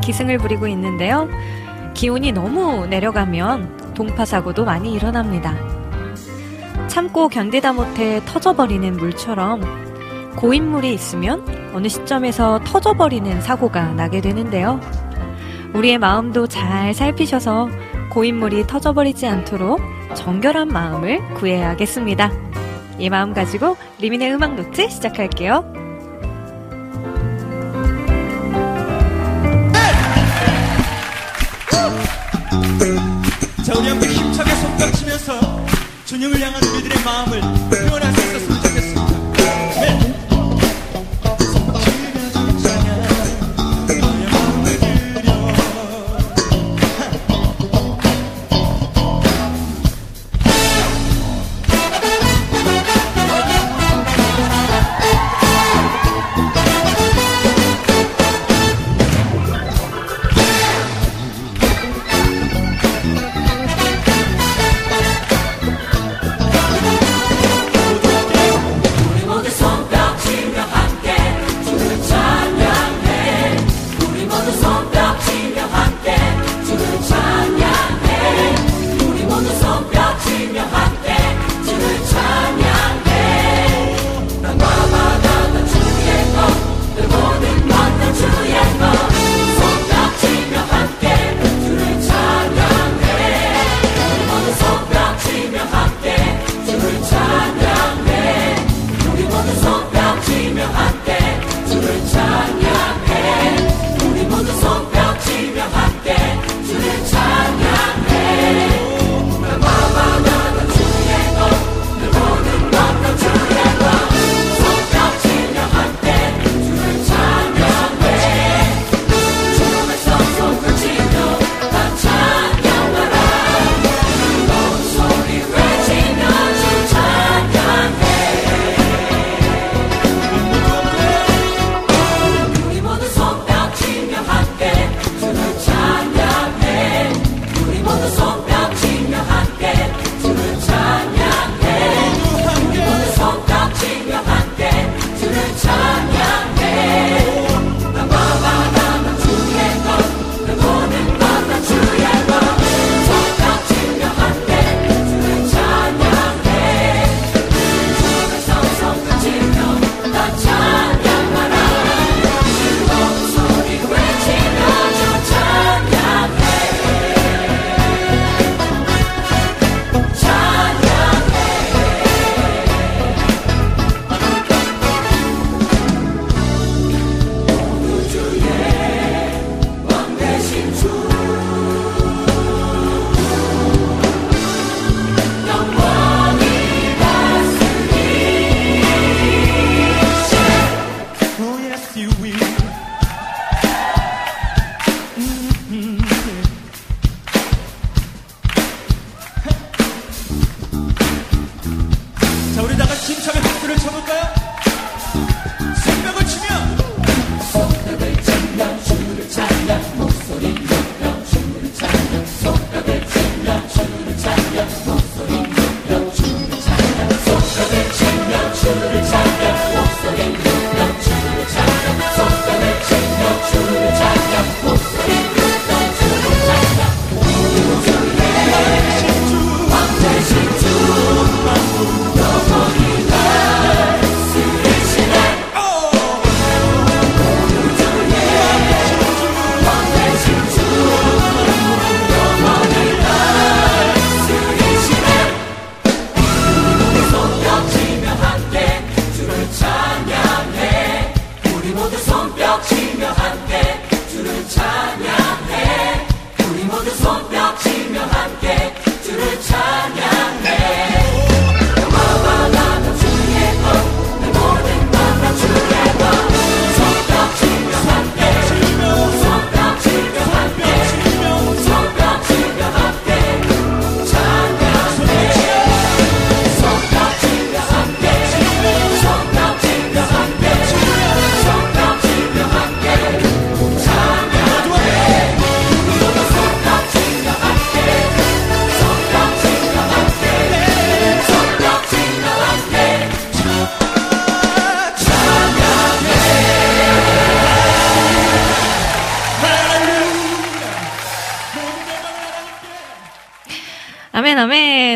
기승을 부리고 있는데요. 기온이 너무 내려가면 동파 사고도 많이 일어납니다. 참고 견디다 못해 터져버리는 물처럼 고인물이 있으면 어느 시점에서 터져버리는 사고가 나게 되는데요. 우리의 마음도 잘 살피셔서 고인물이 터져버리지 않도록 정결한 마음을 구해야겠습니다. 이 마음 가지고 리민의 음악 노트 시작할게요. 손뼉치면서 주님을 향한 우리들의 마음을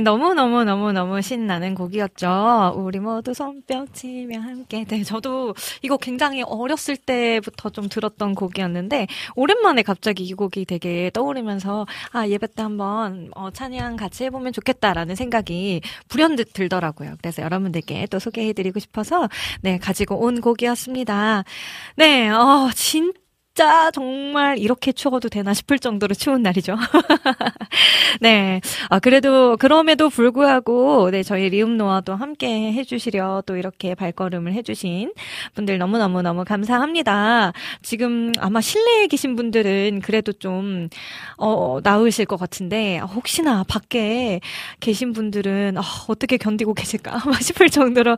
너무너무너무너무 신나는 곡이었죠. 우리 모두 손뼉 치며 함께. 네, 저도 이거 굉장히 어렸을 때부터 좀 들었던 곡이었는데, 오랜만에 갑자기 이 곡이 되게 떠오르면서, 아, 예배 때 한번, 어, 찬양 같이 해보면 좋겠다라는 생각이 불현듯 들더라고요. 그래서 여러분들께 또 소개해드리고 싶어서, 네, 가지고 온 곡이었습니다. 네, 어, 진짜 진짜 정말 이렇게 추워도 되나 싶을 정도로 추운 날이죠. 네. 아, 그래도 그럼에도 불구하고 네, 저희 리움노아도 함께 해주시려 또 이렇게 발걸음을 해주신 분들 너무너무너무 감사합니다. 지금 아마 실내에 계신 분들은 그래도 좀, 어, 나으실 것 같은데, 혹시나 밖에 계신 분들은, 어, 어떻게 견디고 계실까? 싶을 정도로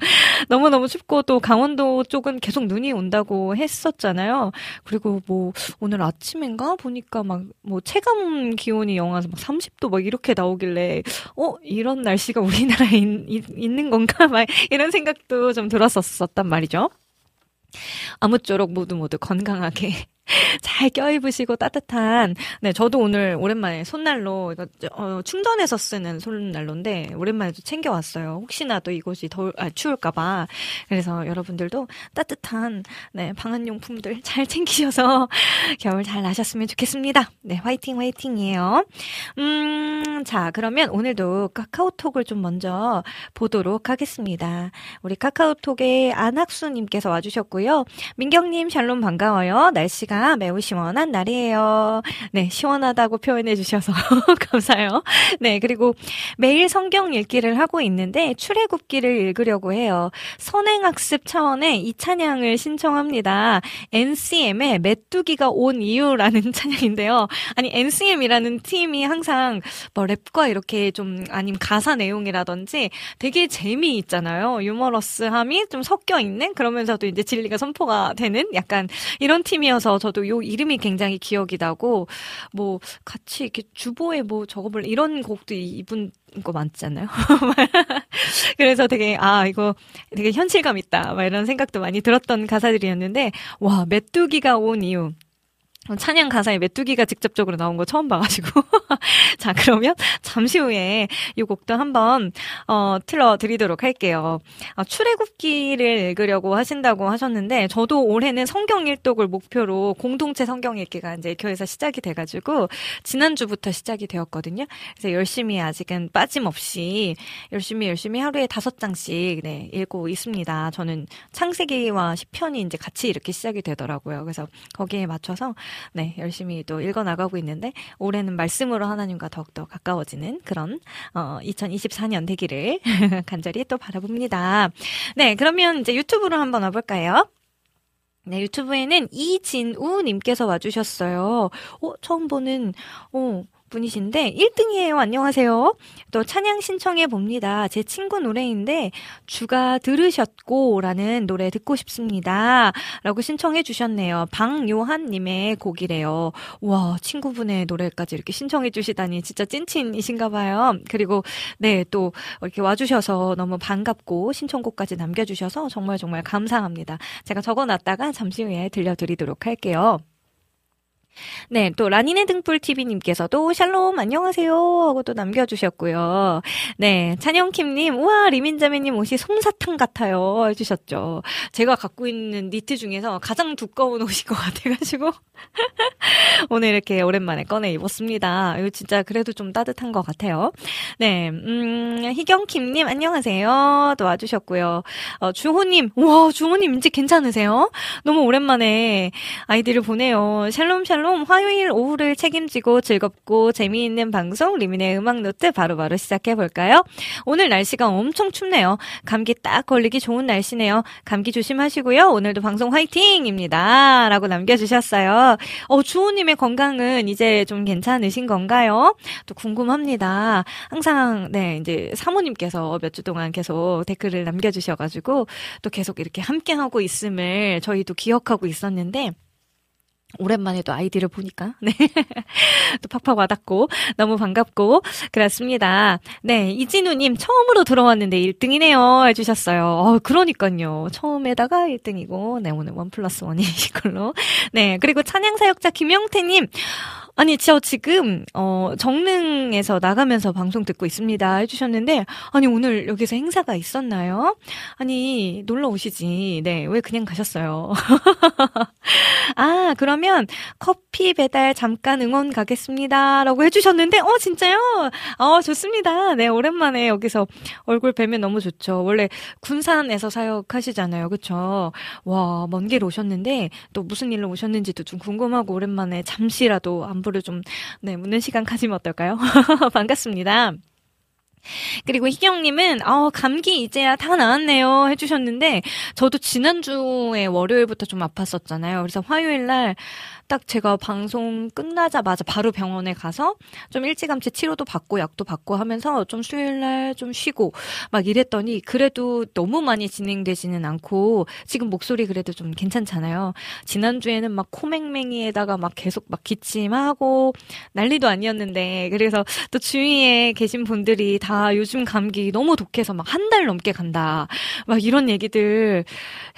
너무너무 춥고 또 강원도 쪽은 계속 눈이 온다고 했었잖아요. 그리고 뭐 오늘 아침인가? 보니까 막 뭐 체감 기온이 영하서 막 30도 막 이렇게 나오길래 어? 이런 날씨가 우리나라에 있, 있는 건가? 막 이런 생각도 좀 들었었었단 말이죠. 아무쪼록 모두 모두 건강하게 잘 껴입으시고 따뜻한 네 저도 오늘 오랜만에 손난로 어, 충전해서 쓰는 손난로인데 오랜만에 도 챙겨왔어요. 혹시나 도 이곳이 더 아, 추울까봐 그래서 여러분들도 따뜻한 네 방한용품들 잘 챙기셔서 겨울 잘 나셨으면 좋겠습니다. 네 화이팅 화이팅이에요. 음자 그러면 오늘도 카카오톡을 좀 먼저 보도록 하겠습니다. 우리 카카오톡에 안학수님께서 와주셨고요. 민경님 샬롬 반가워요. 날씨가 매우 시원한 날이에요. 네, 시원하다고 표현해 주셔서 감사해요. 네, 그리고 매일 성경 읽기를 하고 있는데 출애굽기를 읽으려고 해요. 선행학습 차원의 이 찬양을 신청합니다. NCM의 메뚜기가 온 이유라는 찬양인데요. 아니, NCM이라는 팀이 항상 뭐 랩과 이렇게 좀 아니면 가사 내용이라든지 되게 재미있잖아요. 유머러스함이 좀 섞여 있는 그러면서도 이제 진리가 선포가 되는 약간 이런 팀이어서 저도 요 이름이 굉장히 기억이 나고 뭐 같이 이렇게 주보에 뭐 적어볼 이런 곡도 이분 거 많잖아요. 그래서 되게 아 이거 되게 현실감 있다 막 이런 생각도 많이 들었던 가사들이었는데 와 메뚜기가 온 이유 찬양 가사에 메뚜기가 직접적으로 나온 거 처음 봐가지고. 자, 그러면 잠시 후에 이 곡도 한번, 어, 틀어드리도록 할게요. 어, 출애굽기를 읽으려고 하신다고 하셨는데, 저도 올해는 성경 일독을 목표로 공동체 성경 읽기가 이제 교회에서 시작이 돼가지고, 지난주부터 시작이 되었거든요. 그래서 열심히 아직은 빠짐없이, 열심히 열심히 하루에 다섯 장씩, 네, 읽고 있습니다. 저는 창세기와 시편이 이제 같이 이렇게 시작이 되더라고요. 그래서 거기에 맞춰서 네, 열심히 또 읽어 나가고 있는데, 올해는 말씀으로 하나님과 더욱더 가까워지는 그런, 어, 2024년 되기를 간절히 또 바라봅니다. 네, 그러면 이제 유튜브로 한번 와 볼까요? 네, 유튜브에는 이진우 님께서 와 주셨어요. 어, 처음 보는, 어, 분이신데 1등이에요. 안녕하세요. 또 찬양 신청해 봅니다. 제 친구 노래인데 주가 들으셨고라는 노래 듣고 싶습니다. 라고 신청해 주셨네요. 방요한 님의 곡이래요. 와, 친구분의 노래까지 이렇게 신청해 주시다니 진짜 찐친이신가 봐요. 그리고 네, 또 이렇게 와 주셔서 너무 반갑고 신청곡까지 남겨 주셔서 정말 정말 감사합니다. 제가 적어 놨다가 잠시 후에 들려 드리도록 할게요. 네, 또 라니네 등불 TV님께서도 샬롬 안녕하세요 하고 또 남겨주셨고요. 네, 찬영킴님 우와 리민자매님 옷이 솜사탕 같아요 해주셨죠. 제가 갖고 있는 니트 중에서 가장 두꺼운 옷인 것 같아가지고 오늘 이렇게 오랜만에 꺼내 입었습니다. 이거 진짜 그래도 좀 따뜻한 것 같아요. 네, 음 희경킴님 안녕하세요 또 와주셨고요. 어, 주호님 우와 주호님 이제 괜찮으세요? 너무 오랜만에 아이디를 보네요. 샬롬 샬롬 샬롬 화요일 오후를 책임지고 즐겁고 재미있는 방송 리민의 음악 노트 바로바로 시작해 볼까요? 오늘 날씨가 엄청 춥네요. 감기 딱 걸리기 좋은 날씨네요. 감기 조심하시고요. 오늘도 방송 화이팅입니다. 라고 남겨주셨어요. 어, 주호님의 건강은 이제 좀 괜찮으신 건가요? 또 궁금합니다. 항상, 네, 이제 사모님께서 몇 주 동안 계속 댓글을 남겨주셔가지고 또 계속 이렇게 함께하고 있음을 저희도 기억하고 있었는데, 오랜만에 또 아이디를 보니까, 네. 또 팍팍 와닿고, 너무 반갑고, 그렇습니다. 네, 이진우님, 처음으로 들어왔는데 1등이네요. 해주셨어요. 어, 그러니까요. 처음에다가 1등이고, 네, 오늘 원 플러스 원이신 걸로. 네, 그리고 찬양사역자 김영태님, 아니, 저 지금, 어, 정릉에서 나가면서 방송 듣고 있습니다. 해주셨는데, 아니, 오늘 여기서 행사가 있었나요? 아니, 놀러 오시지. 네, 왜 그냥 가셨어요? 아, 그러면 커피 배달 잠깐 응원 가겠습니다. 라고 해주셨는데, 어, 진짜요? 어, 좋습니다. 네, 오랜만에 여기서 얼굴 뵈면 너무 좋죠. 원래 군산에서 사역하시잖아요. 그쵸? 와, 먼 길 오셨는데, 또 무슨 일로 오셨는지도 좀 궁금하고, 오랜만에 잠시라도 안 안부를 좀, 네, 묻는 시간 가지면 어떨까요? 반갑습니다. 그리고 희경님은, 어, 감기 이제야 다 나았네요. 해주셨는데, 저도 지난주에 월요일부터 좀 아팠었잖아요. 그래서 화요일 날, 딱 제가 방송 끝나자마자 바로 병원에 가서 좀 일찌감치 치료도 받고 약도 받고 하면서 좀 수요일날 좀 쉬고 막 이랬더니 그래도 너무 많이 진행되지는 않고 지금 목소리 그래도 좀 괜찮잖아요. 지난주에는 막 코맹맹이에다가 막 계속 막 기침하고 난리도 아니었는데 그래서 또 주위에 계신 분들이 다 요즘 감기 너무 독해서 막 한 달 넘게 간다. 막 이런 얘기들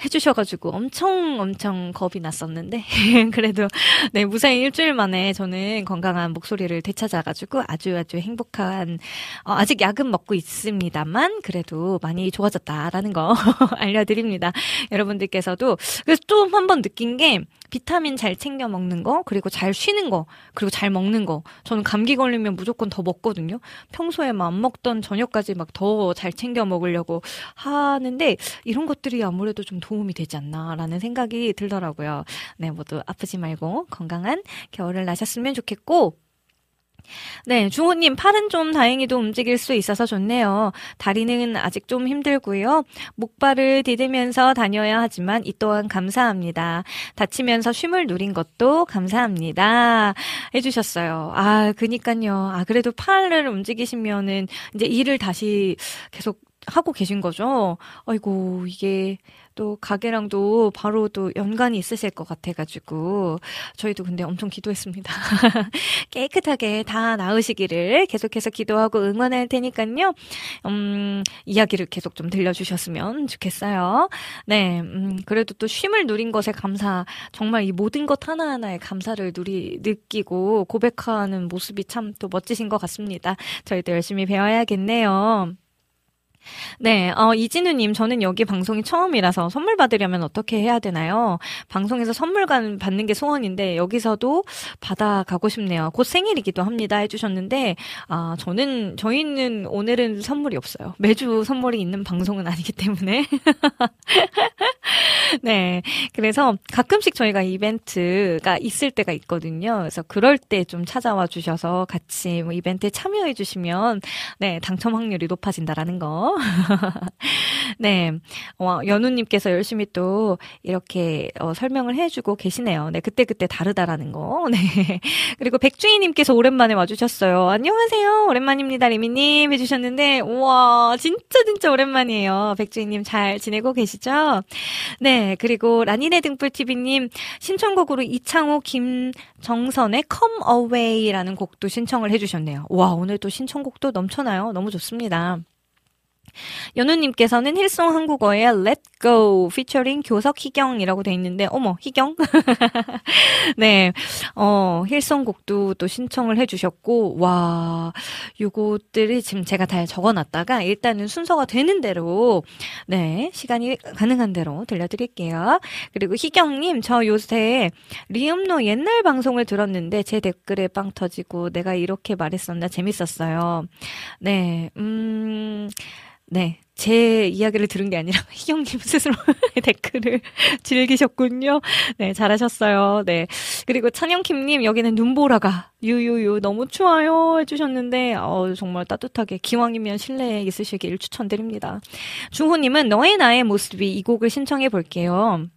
해주셔가지고 엄청 엄청 겁이 났었는데 그래도 네, 무사히 일주일 만에 저는 건강한 목소리를 되찾아가지고 아주 아주 행복한, 어, 아직 약은 먹고 있습니다만, 그래도 많이 좋아졌다라는 거 알려드립니다. 여러분들께서도. 그래서 또한번 느낀 게, 비타민 잘 챙겨 먹는 거, 그리고 잘 쉬는 거, 그리고 잘 먹는 거. 저는 감기 걸리면 무조건 더 먹거든요. 평소에 막 안 먹던 저녁까지 막 더 잘 챙겨 먹으려고 하는데, 이런 것들이 아무래도 좀 도움이 되지 않나라는 생각이 들더라고요. 네, 모두 아프지 말고 건강한 겨울을 나셨으면 좋겠고, 네, 중호님, 팔은 좀 다행히도 움직일 수 있어서 좋네요. 다리는 아직 좀 힘들고요. 목발을 디디면서 다녀야 하지만 이 또한 감사합니다. 다치면서 쉼을 누린 것도 감사합니다. 해주셨어요. 아, 그니까요. 아, 그래도 팔을 움직이시면은 이제 일을 다시 계속 하고 계신 거죠? 아이고, 이게 또 가게랑도 바로 또 연관이 있으실 것 같아가지고 저희도 근데 엄청 기도했습니다. 깨끗하게 다 나으시기를 계속해서 기도하고 응원할 테니까요. 음, 이야기를 계속 좀 들려주셨으면 좋겠어요. 네, 음, 그래도 또 쉼을 누린 것에 감사, 정말 이 모든 것 하나하나에 감사를 누리, 느끼고 고백하는 모습이 참 또 멋지신 것 같습니다. 저희도 열심히 배워야겠네요. 네, 어, 이진우님, 저는 여기 방송이 처음이라서 선물 받으려면 어떻게 해야 되나요? 방송에서 선물 받는 게 소원인데, 여기서도 받아가고 싶네요. 곧 생일이기도 합니다. 해주셨는데, 아, 저는, 저희는 오늘은 선물이 없어요. 매주 선물이 있는 방송은 아니기 때문에. 네. 그래서 가끔씩 저희가 이벤트가 있을 때가 있거든요. 그래서 그럴 때 좀 찾아와 주셔서 같이 뭐 이벤트에 참여해 주시면, 네, 당첨 확률이 높아진다라는 거. 네. 어, 연우님께서 열심히 또 이렇게 어, 설명을 해주고 계시네요. 네. 그때그때 다르다라는 거. 네. 그리고 백주희님께서 오랜만에 와주셨어요. 안녕하세요. 오랜만입니다. 리미님 해주셨는데, 우와, 진짜 진짜 오랜만이에요. 백주희님 잘 지내고 계시죠? 네. 그리고 라니네 등불TV님 신청곡으로 이창호, 김정선의 Come Away라는 곡도 신청을 해주셨네요. 와, 오늘 또 신청곡도 넘쳐나요. 너무 좋습니다. 연우님께서는 힐송 한국어의 Let Go 피처링 교석 희경이라고 돼 있는데 어머 희경? 네. 어, 힐송 곡도 또 신청을 해주셨고 와 요것들이 지금 제가 다 적어놨다가 일단은 순서가 되는 대로 네 시간이 가능한 대로 들려드릴게요. 그리고 희경님 저 요새 리음노 옛날 방송을 들었는데 제 댓글에 빵 터지고 내가 이렇게 말했었나 재밌었어요. 네음 네. 제 이야기를 들은 게 아니라 희경님 스스로 댓글을 즐기셨군요. 네, 잘하셨어요. 네. 그리고 찬영킴님, 여기는 눈보라가 유유유 너무 추워요 해주셨는데, 어, 정말 따뜻하게 기왕이면 실내에 있으시길 추천드립니다. 중호님은 너의 나의 모습이 이 곡을 신청해 볼게요.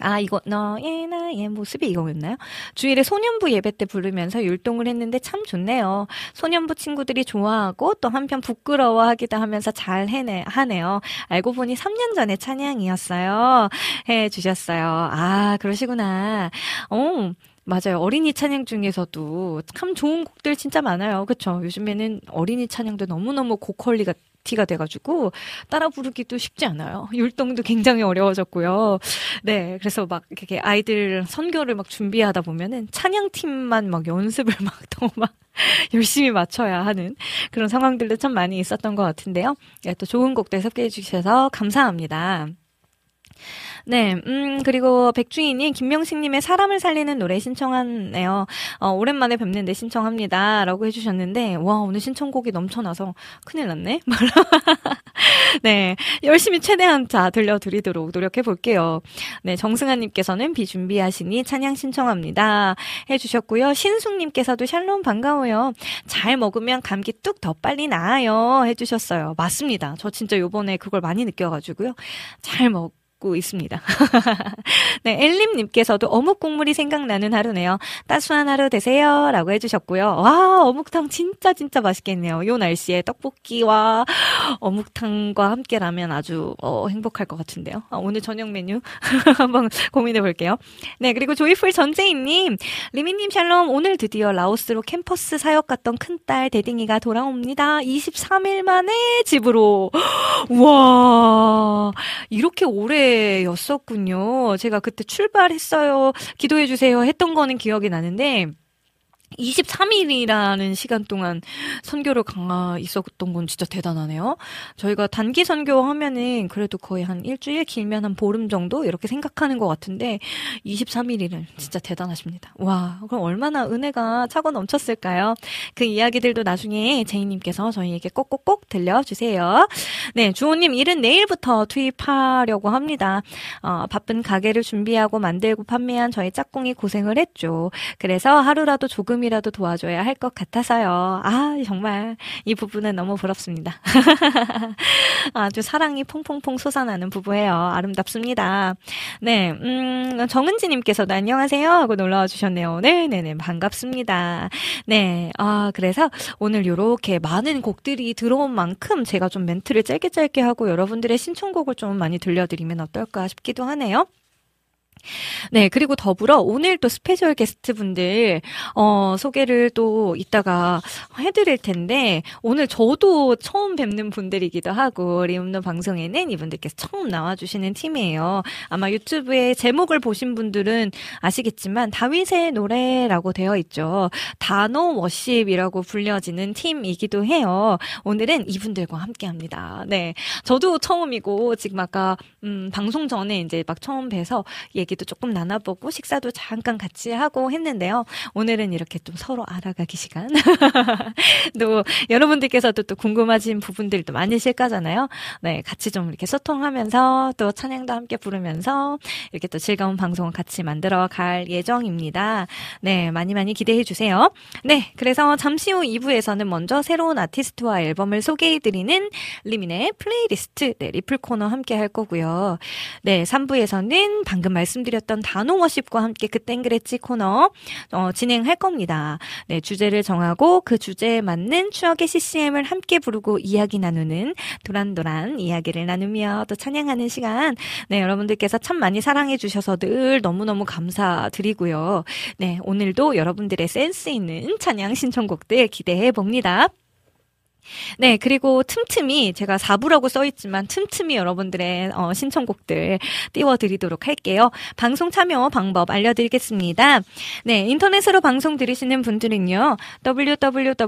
아, 이거, 너의 나의 모습이 이거였나요? 주일에 소년부 예배 때 부르면서 율동을 했는데 참 좋네요. 소년부 친구들이 좋아하고 또 한편 부끄러워하기도 하면서 잘 해내, 하네요. 알고 보니 3년 전에 찬양이었어요. 해 주셨어요. 아, 그러시구나. 어, 맞아요. 어린이 찬양 중에서도 참 좋은 곡들 진짜 많아요. 그쵸? 요즘에는 어린이 찬양도 너무너무 고퀄리가 티가 돼가지고 따라 부르기도 쉽지 않아요. 율동도 굉장히 어려워졌고요. 네, 그래서 막 이렇게 아이들 선교를 막 준비하다 보면은 찬양팀만 막 연습을 막더막 열심히 맞춰야 하는 그런 상황들도 참 많이 있었던 것 같은데요. 네, 또 좋은 곡들 섭개해 주셔서 감사합니다. 네, 음, 그리고 백주인이 김명식님의 사람을 살리는 노래 신청하네요. 어, 오랜만에 뵙는데 신청합니다. 라고 해주셨는데, 와, 오늘 신청곡이 넘쳐나서 큰일 났네? 네, 열심히 최대한 자, 들려드리도록 노력해 볼게요. 네, 정승아님께서는 비 준비하시니 찬양 신청합니다. 해주셨고요. 신숙님께서도 샬롬 반가워요. 잘 먹으면 감기 뚝 더 빨리 나아요. 해주셨어요. 맞습니다. 저 진짜 요번에 그걸 많이 느껴가지고요. 잘 먹, 듣고 있습니다. 네, 엘림님께서도 어묵 국물이 생각나는 하루네요. 따스한 하루 되세요. 라고 해주셨고요. 와, 어묵탕 진짜 진짜 맛있겠네요. 요 날씨에 떡볶이와 어묵탕과 함께라면 아주 어, 행복할 것 같은데요. 아, 오늘 저녁 메뉴 한번 고민해 볼게요. 네, 그리고 조이풀 전재인님, 리미님 샬롬, 오늘 드디어 라오스로 캠퍼스 사역 갔던 큰딸 대딩이가 돌아옵니다. 23일 만에 집으로. 우와, 이렇게 오래 였었군요. 제가 그때 출발했어요. 기도해 주세요. 했던 거는 기억이 나는데, 23일이라는 시간 동안 선교를 강화 있었던 건 진짜 대단하네요. 저희가 단기 선교 하면은 그래도 거의 한 일주일 길면 한 보름 정도 이렇게 생각하는 것 같은데 23일이는 진짜 대단하십니다. 와, 그럼 얼마나 은혜가 차고 넘쳤을까요? 그 이야기들도 나중에 제이님께서 저희에게 꼭꼭꼭 들려주세요. 네, 주호님 일은 내일부터 투입하려고 합니다. 어, 바쁜 가게를 준비하고 만들고 판매한 저희 짝꿍이 고생을 했죠. 그래서 하루라도 조금 조금이라도 도와줘야 할 것 같아서요. 아, 정말 이 부분은 너무 부럽습니다. 아주 사랑이 퐁퐁퐁 솟아나는 부부예요. 아름답습니다. 네, 음, 정은지님께서도 안녕하세요 하고 놀러와 주셨네요. 네 네 네, 반갑습니다. 네, 아, 그래서 오늘 요렇게 많은 곡들이 들어온 만큼 제가 좀 멘트를 짧게 짧게 하고 여러분들의 신청곡을 좀 많이 들려드리면 어떨까 싶기도 하네요. 네, 그리고 더불어 오늘 또 special guest 분들, 어, 소개를 또 이따가 해드릴 텐데, 오늘 저도 처음 뵙는 분들이기도 하고, 리음노 방송에는 이분들께서 처음 나와주시는 팀이에요. 아마 유튜브에 제목을 보신 분들은 아시겠지만, 다윗의 노래라고 되어 있죠. 단어 워십이라고 불려지는 팀이기도 해요. 오늘은 이분들과 함께 합니다. 네. 저도 처음이고, 지금 아까, 음, 방송 전에 이제 막 처음 뵈서 얘기 얘기도 조금 나눠보고 식사도 잠깐 같이 하고 했는데요. 오늘은 이렇게 좀 서로 알아가기 시간. 또 여러분들께서도 또 궁금하신 부분들도 많으실 거잖아요. 네, 같이 좀 이렇게 소통하면서 또 찬양도 함께 부르면서 이렇게 또 즐거운 방송을 같이 만들어 갈 예정입니다. 네, 많이 많이 기대해 주세요. 네, 그래서 잠시 후 2부에서는 먼저 새로운 아티스트와 앨범을 소개해 드리는 리민의 플레이리스트, 네, 리플 코너 함께 할 거고요. 네, 3부에서는 방금 말씀 말씀드렸던 다노워십과 함께 그땐 그랬지 코너 어, 진행할 겁니다. 네, 주제를 정하고 그 주제에 맞는 추억의 CCM을 함께 부르고 이야기 나누는 도란도란 이야기를 나누며 또 찬양하는 시간. 네, 여러분들께서 참 많이 사랑해 주셔서 늘 너무너무 감사드리고요. 네, 오늘도 여러분들의 센스 있는 찬양 신청곡들 기대해 봅니다. 네, 그리고 틈틈이 제가 4부라고 써있지만 틈틈이 여러분들의 어, 신청곡들 띄워드리도록 할게요. 방송 참여 방법 알려드리겠습니다. 네, 인터넷으로 방송 들으시는 분들은요, www.wowccm.net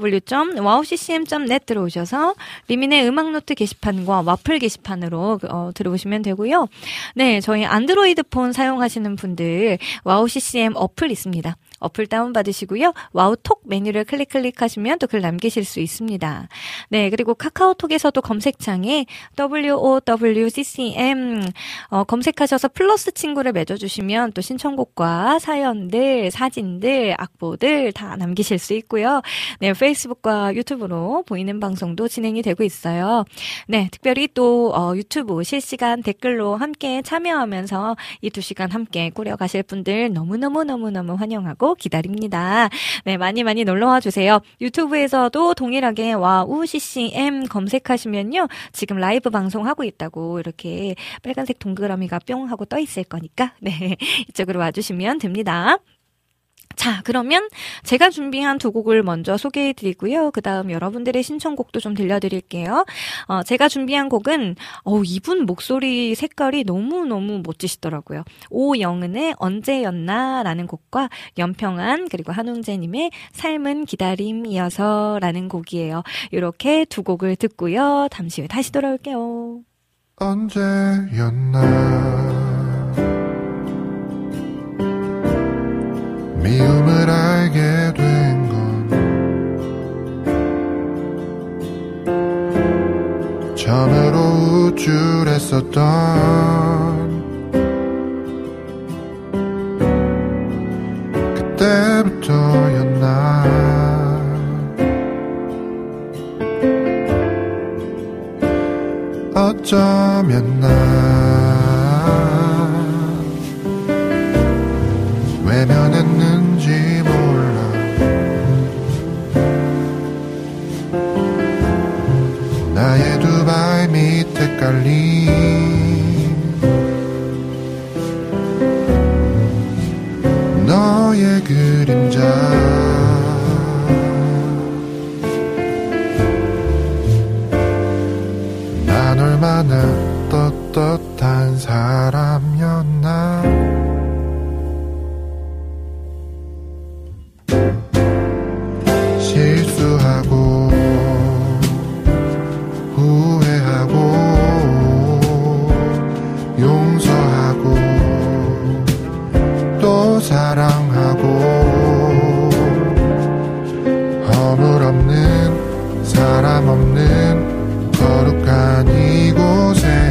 들어오셔서 리민의 음악노트 게시판과 와플 게시판으로 어, 들어오시면 되고요. 네, 저희 안드로이드 폰 사용하시는 분들 와우CCM 어플 있습니다. 어플 다운받으시고요. 와우톡 메뉴를 클릭 클릭하시면 또 글 남기실 수 있습니다. 네, 그리고 카카오톡에서도 검색창에 WOWCCM 어, 검색하셔서 플러스 친구를 맺어주시면 또 신청곡과 사연들, 사진들, 악보들 다 남기실 수 있고요. 네, 페이스북과 유튜브로 보이는 방송도 진행이 되고 있어요. 네, 특별히 또 어, 유튜브 실시간 댓글로 함께 참여하면서 이 두 시간 함께 꾸려가실 분들 너무너무너무너무 환영하고 기다립니다. 네, 많이 많이 놀러와 주세요. 유튜브에서도 동일하게 와우 CCM 검색하시면요. 지금 라이브 방송하고 있다고 이렇게 빨간색 동그라미가 뿅 하고 떠 있을 거니까 네, 이쪽으로 와주시면 됩니다. 자, 그러면 제가 준비한 두 곡을 먼저 소개해 드리고요. 그 다음 여러분들의 신청곡도 좀 들려드릴게요. 어, 제가 준비한 곡은, 어 이분 목소리 색깔이 너무너무 멋지시더라고요. 오영은의 언제였나 라는 곡과 연평안, 그리고 한웅재님의 삶은 기다림이어서 라는 곡이에요. 이렇게 두 곡을 듣고요. 잠시 후에 다시 돌아올게요. 언제였나 미움을 알게 된 건 처음으로 우쭐했었던 그때부터였나. 어쩌면 나 깔린 너의 그림자. 난 얼마나 떳떳한 사람 사람 없는 거룩한 이곳에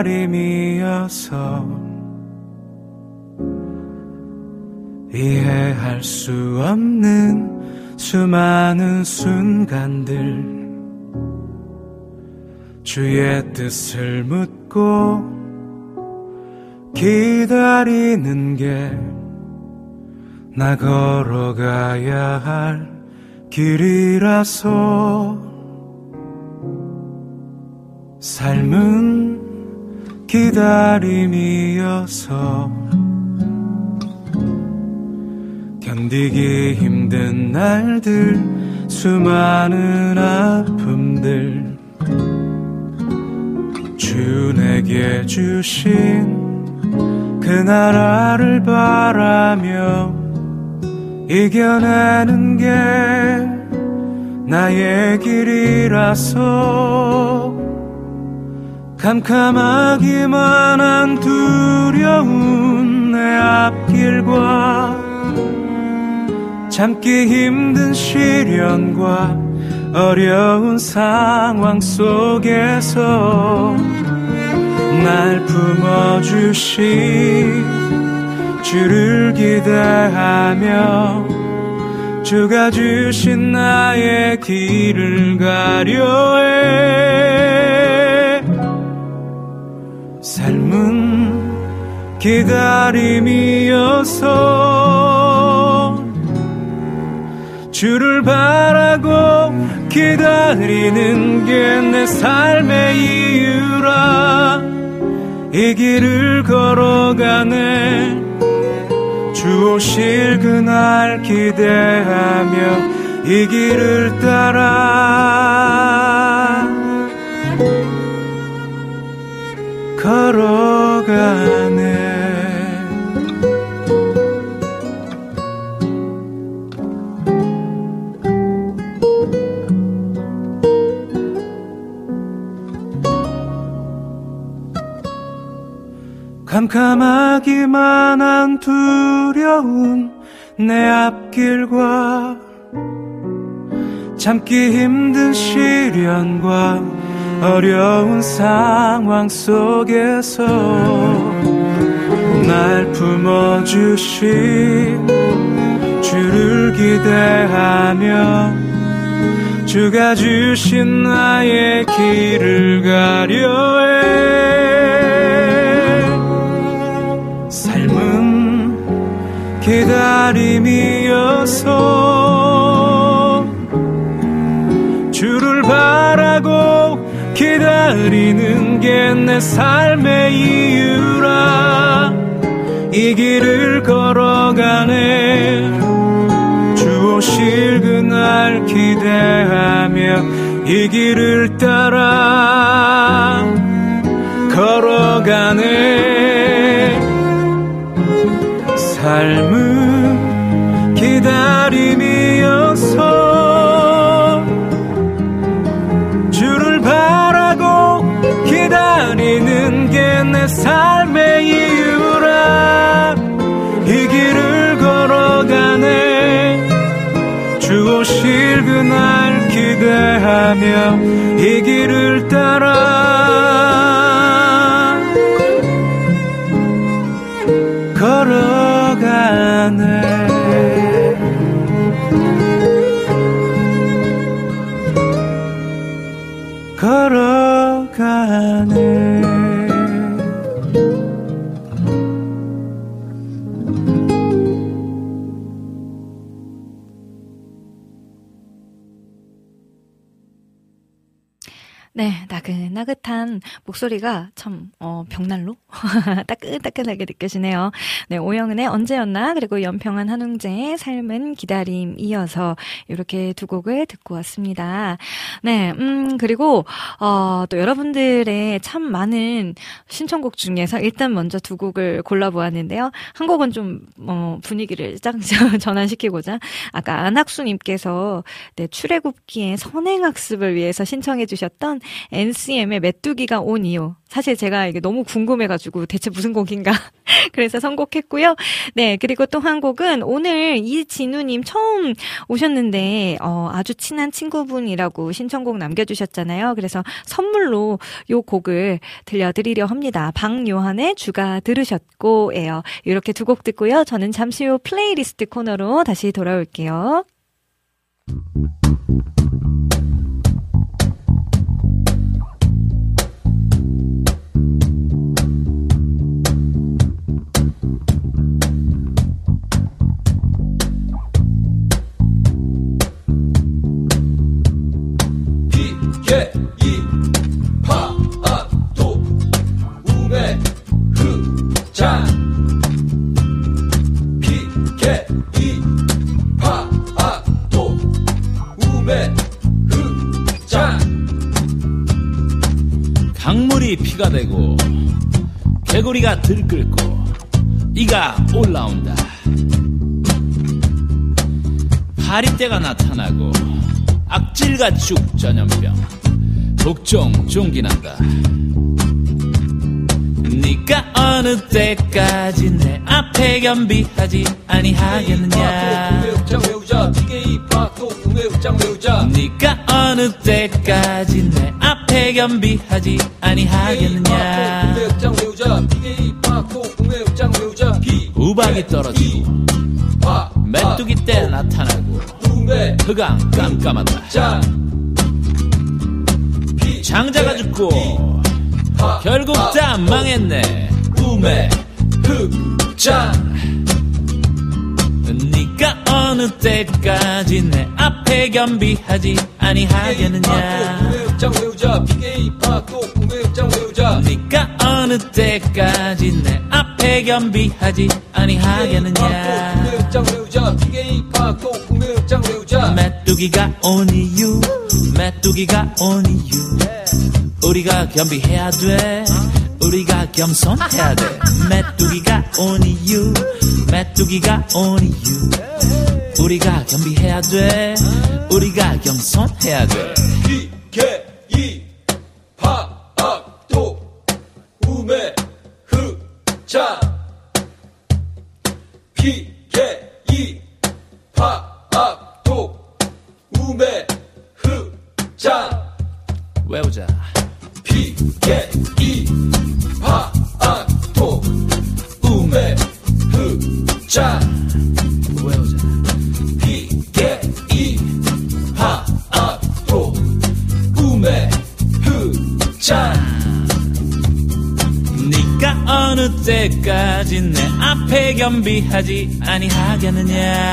기다림이어서 이해할 수 없는 수많은 순간들 주의 뜻을 묻고 기다리는 게 나 걸어가야 할 길이라서 삶은 기다림이어서 견디기 힘든 날들 수많은 아픔들. 주 내게 주신 그 나라를 바라며 이겨내는 게 나의 길이라서 캄캄하기만 한 두려운 내 앞길과 참기 힘든 시련과 어려운 상황 속에서 날 품어주신 주를 기대하며 주가 주신 나의 길을 가려해 삶은 기다림이어서 주를 바라고 기다리는 게 내 삶의 이유라. 이 길을 걸어가네. 주 오실 그날 기대하며 이 길을 따라 걸어가네. 캄캄하기만 한 두려운 내 앞길과 참기 힘든 시련과 어려운 상황 속에서 날 품어주신 주를 기대하며 주가 주신 나의 길을 가려 해. 삶은 기다림이어서 주를 바라고 기다리는 게 내 삶의 이유라. 이 길을 걸어가네. 주 오실 그날 기대하며 이 길을 따라 걸어가네. 삶은 기대하며 이 길을 따라. 걸어가네. 걸어 한 목소리가 참, 어, 벽난로? 따끈따끈하게 느껴지네요. 네, 오영은의 언제였나, 그리고 연평한 한웅재의 삶은 기다림 이어서 이렇게 두 곡을 듣고 왔습니다. 네, 음, 그리고, 어, 또 여러분들의 참 많은 신청곡 중에서 일단 먼저 두 곡을 골라보았는데요. 한 곡은 좀, 어, 분위기를 짝 전환시키고자, 아까 안학수님께서, 네, 출애굽기의 선행학습을 위해서 신청해주셨던 NCM의 메뚜기가 온 이유. 사실 제가 이게 너무 궁금해가지고 대체 무슨 곡인가. 그래서 선곡했고요. 네, 그리고 또 한 곡은 오늘 이진우님 처음 오셨는데, 어, 아주 친한 친구분이라고 신청곡 남겨주셨잖아요. 그래서 선물로 요 곡을 들려드리려 합니다. 박요한의 주가 들으셨고예요. 이렇게 두 곡 듣고요. 저는 잠시 후 플레이리스트 코너로 다시 돌아올게요. 피게 이 파도 우메 흐자. 피게 이 파도 우메 흐자 강물이 피가 되고 개구리가 들끓고 이가 올라온다. 파리떼가 나타나고 악질가축 전염병 독종 종기난다. 니가 어느 때까지 내 앞에 겸비하지 아니하겠느냐? 니가 어느 때까지 내 앞에 겸비하지 아니하겠느냐? 우박이 떨어지고 파 메뚜기 때 나타나고 흑암 깜깜하다 장자가 죽고 결국 다 망했네. 우메 흑자. 니가 어느 때까지 내 앞에 겸비하지 아니하겠느냐? 외우자. 이 외우자. 니가 어느 때까지 내 앞에 겸비하지 아니하겠느냐? 외우자. 이 메뚜기가 온 이유 메뚜기가 온 이유. 우리가 겸비해야 돼 우리가 겸손해야 돼. 메뚜기가 온 이유 메뚜기가 온 이유. 우리가 겸비해야 돼 우리가 겸손해야 돼. 피게 이 파도 우메흑자 우메흑자 외우자. 피게 이 파도 우메흑자. 외우자. 피게 이 파도 우메흑자. 니가 어느 때까지 내 앞에 겸비하지 아니하겠느냐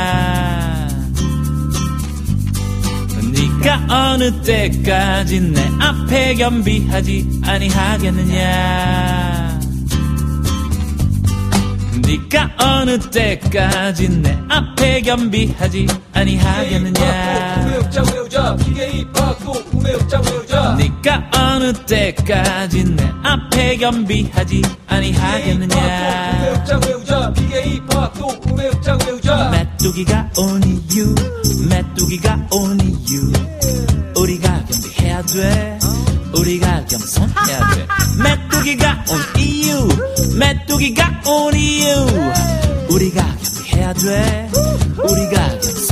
니가 어느 때까지 내 앞에 겸비하지 아니하겠느냐 니가 어느 때까지 내 앞에 겸비하지 아니하겠느냐 니가 어느 때까지 내 앞에 겸비하지 아니하겠느냐 메뚜기가 온 이유 메뚜기가 온 이유 우리가 겸비해야 돼 우리가 겸손해야 돼. 메뚜기가 온 이유 메뚜기가 온 이유. 우리가 겸비해야 돼. 우리가 겸손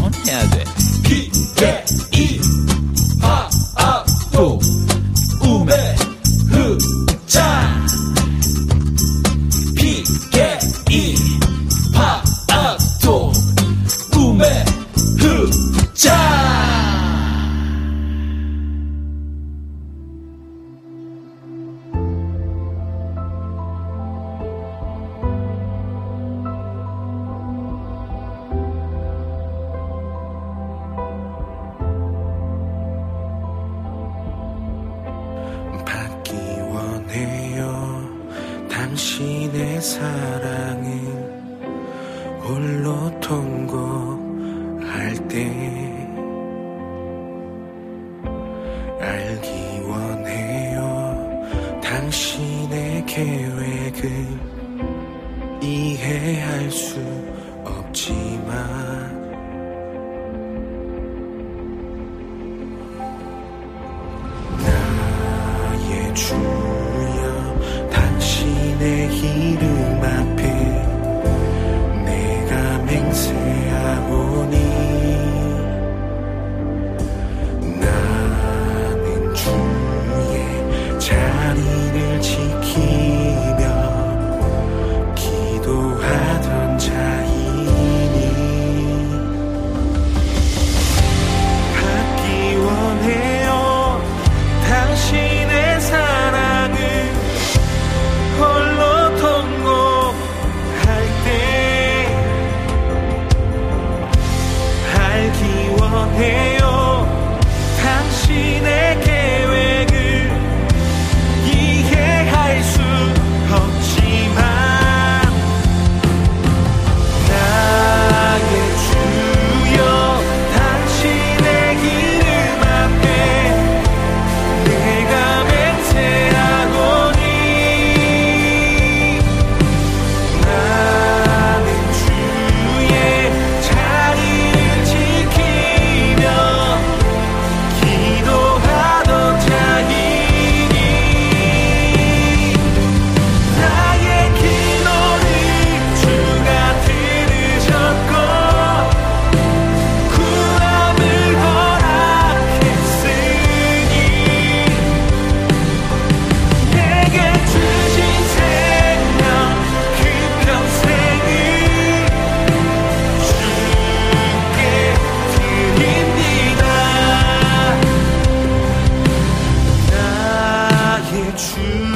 나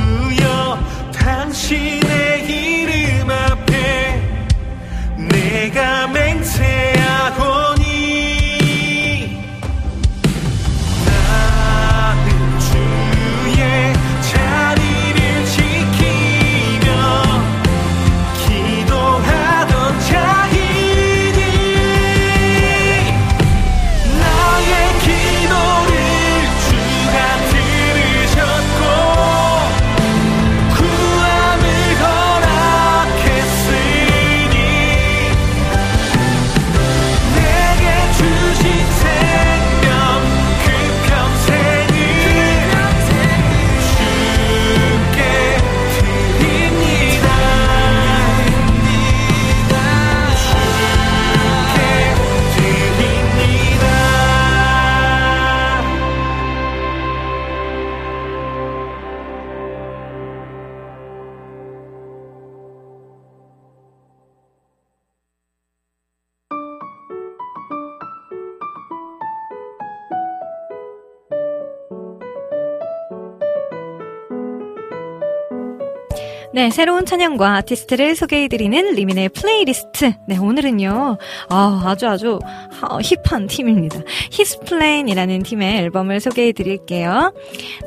네, 새로운 찬양과 아티스트를 소개해드리는 리민의 플레이리스트. 네, 오늘은요, 아, 아주 아주 아, 힙한 팀입니다. His Plan이라는 팀의 앨범을 소개해드릴게요.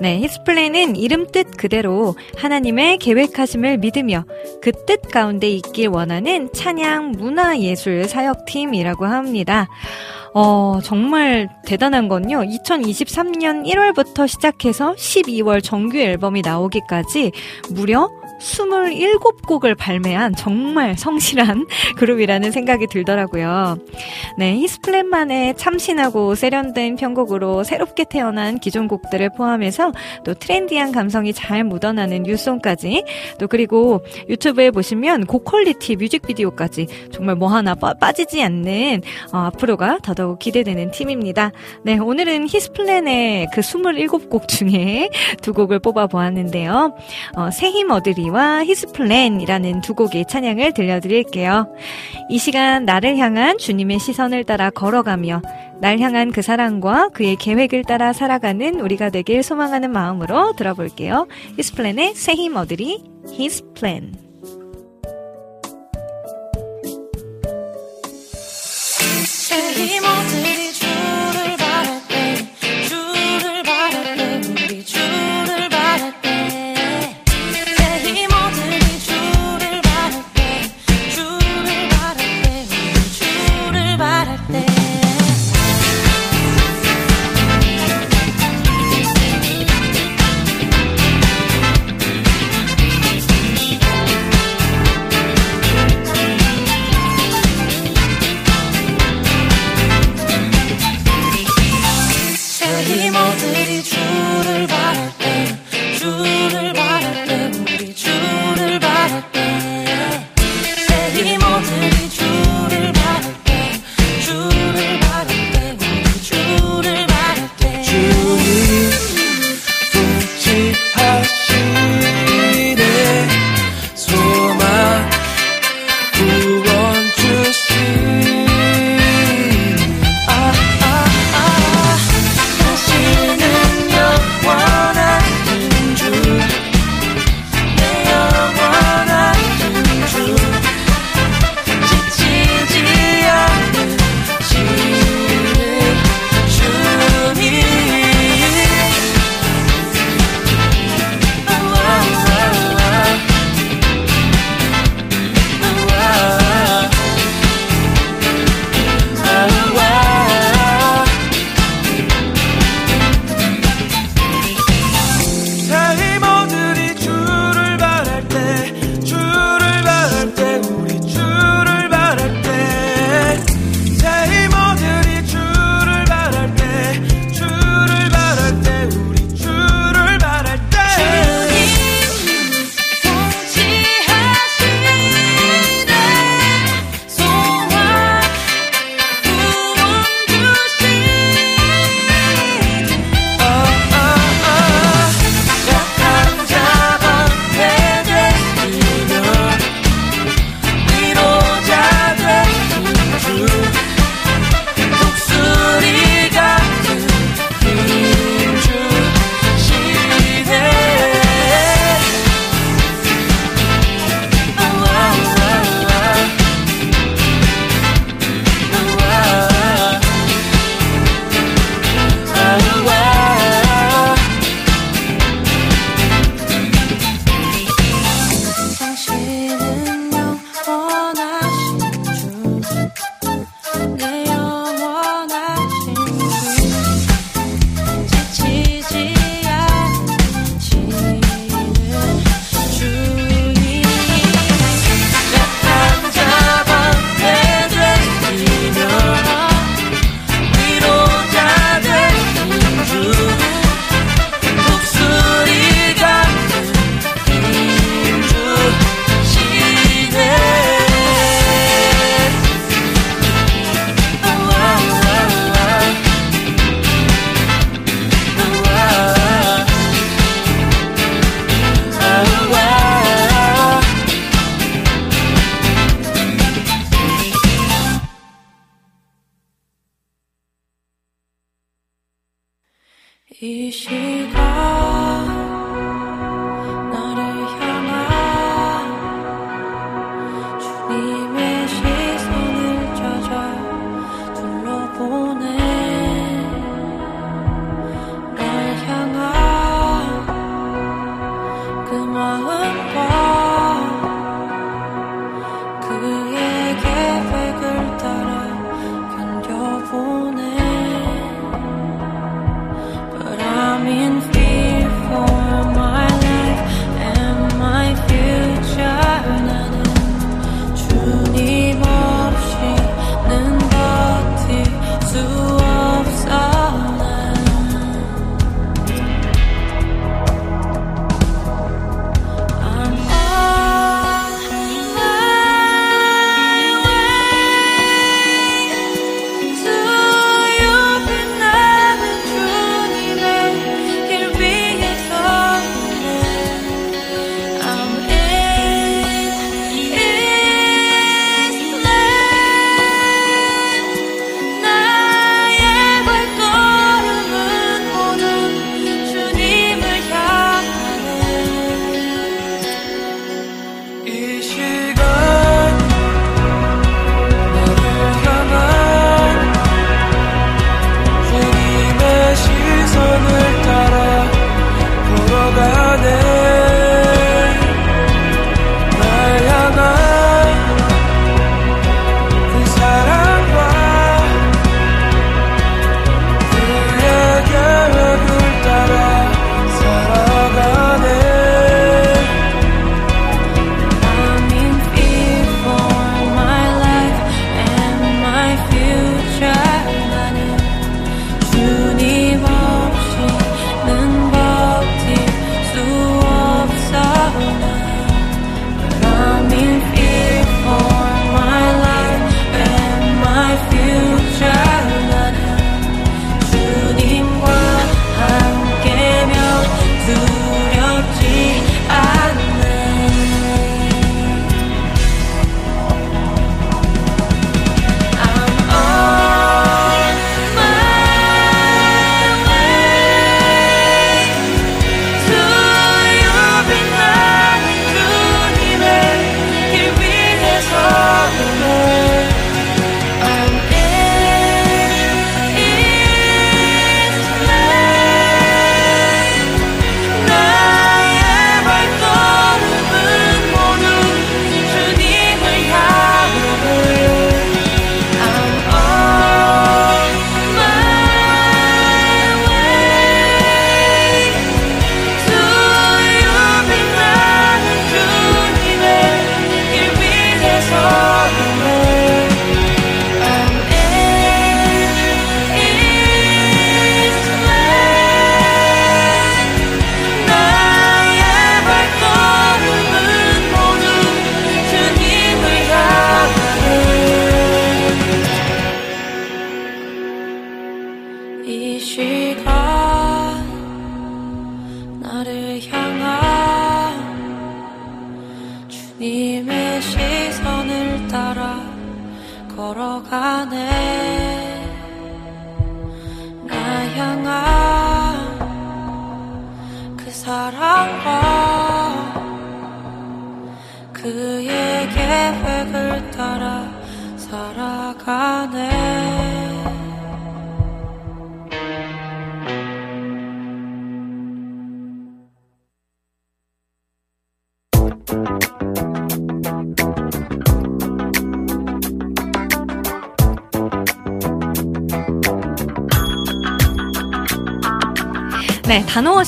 네, His Plan은 이름 뜻 그대로 하나님의 계획하심을 믿으며 그 뜻 가운데 있길 원하는 찬양 문화예술 사역팀이라고 합니다. 어, 정말 대단한 건요. 2023년 1월부터 시작해서 12월 정규 앨범이 나오기까지 무려 27곡을 발매한 정말 성실한 그룹이라는 생각이 들더라고요. 네, His Plan만의 참신하고 세련된 편곡으로 새롭게 태어난 기존 곡들을 포함해서 또 트렌디한 감성이 잘 묻어나는 new song까지 또 그리고 유튜브에 보시면 고quality 뮤직비디오까지 정말 뭐 하나 빠, 빠지지 않는 어, 앞으로가 더더욱 기대되는 팀입니다. 네, 오늘은 His Plan의 그 27곡 중에 두 곡을 뽑아 보았는데요. 어, 새 힘 얻으리와 His Plan이라는 두 곡의 찬양을 들려드릴게요. 이 시간 나를 향한 주님의 시선을 따라 걸어가며 날 향한 그 사랑과 그의 계획을 따라 살아가는 우리가 되길 소망하는 마음으로 들어볼게요. 히스플랜의 새힘 어드리 히스플랜 새 힘 얻으리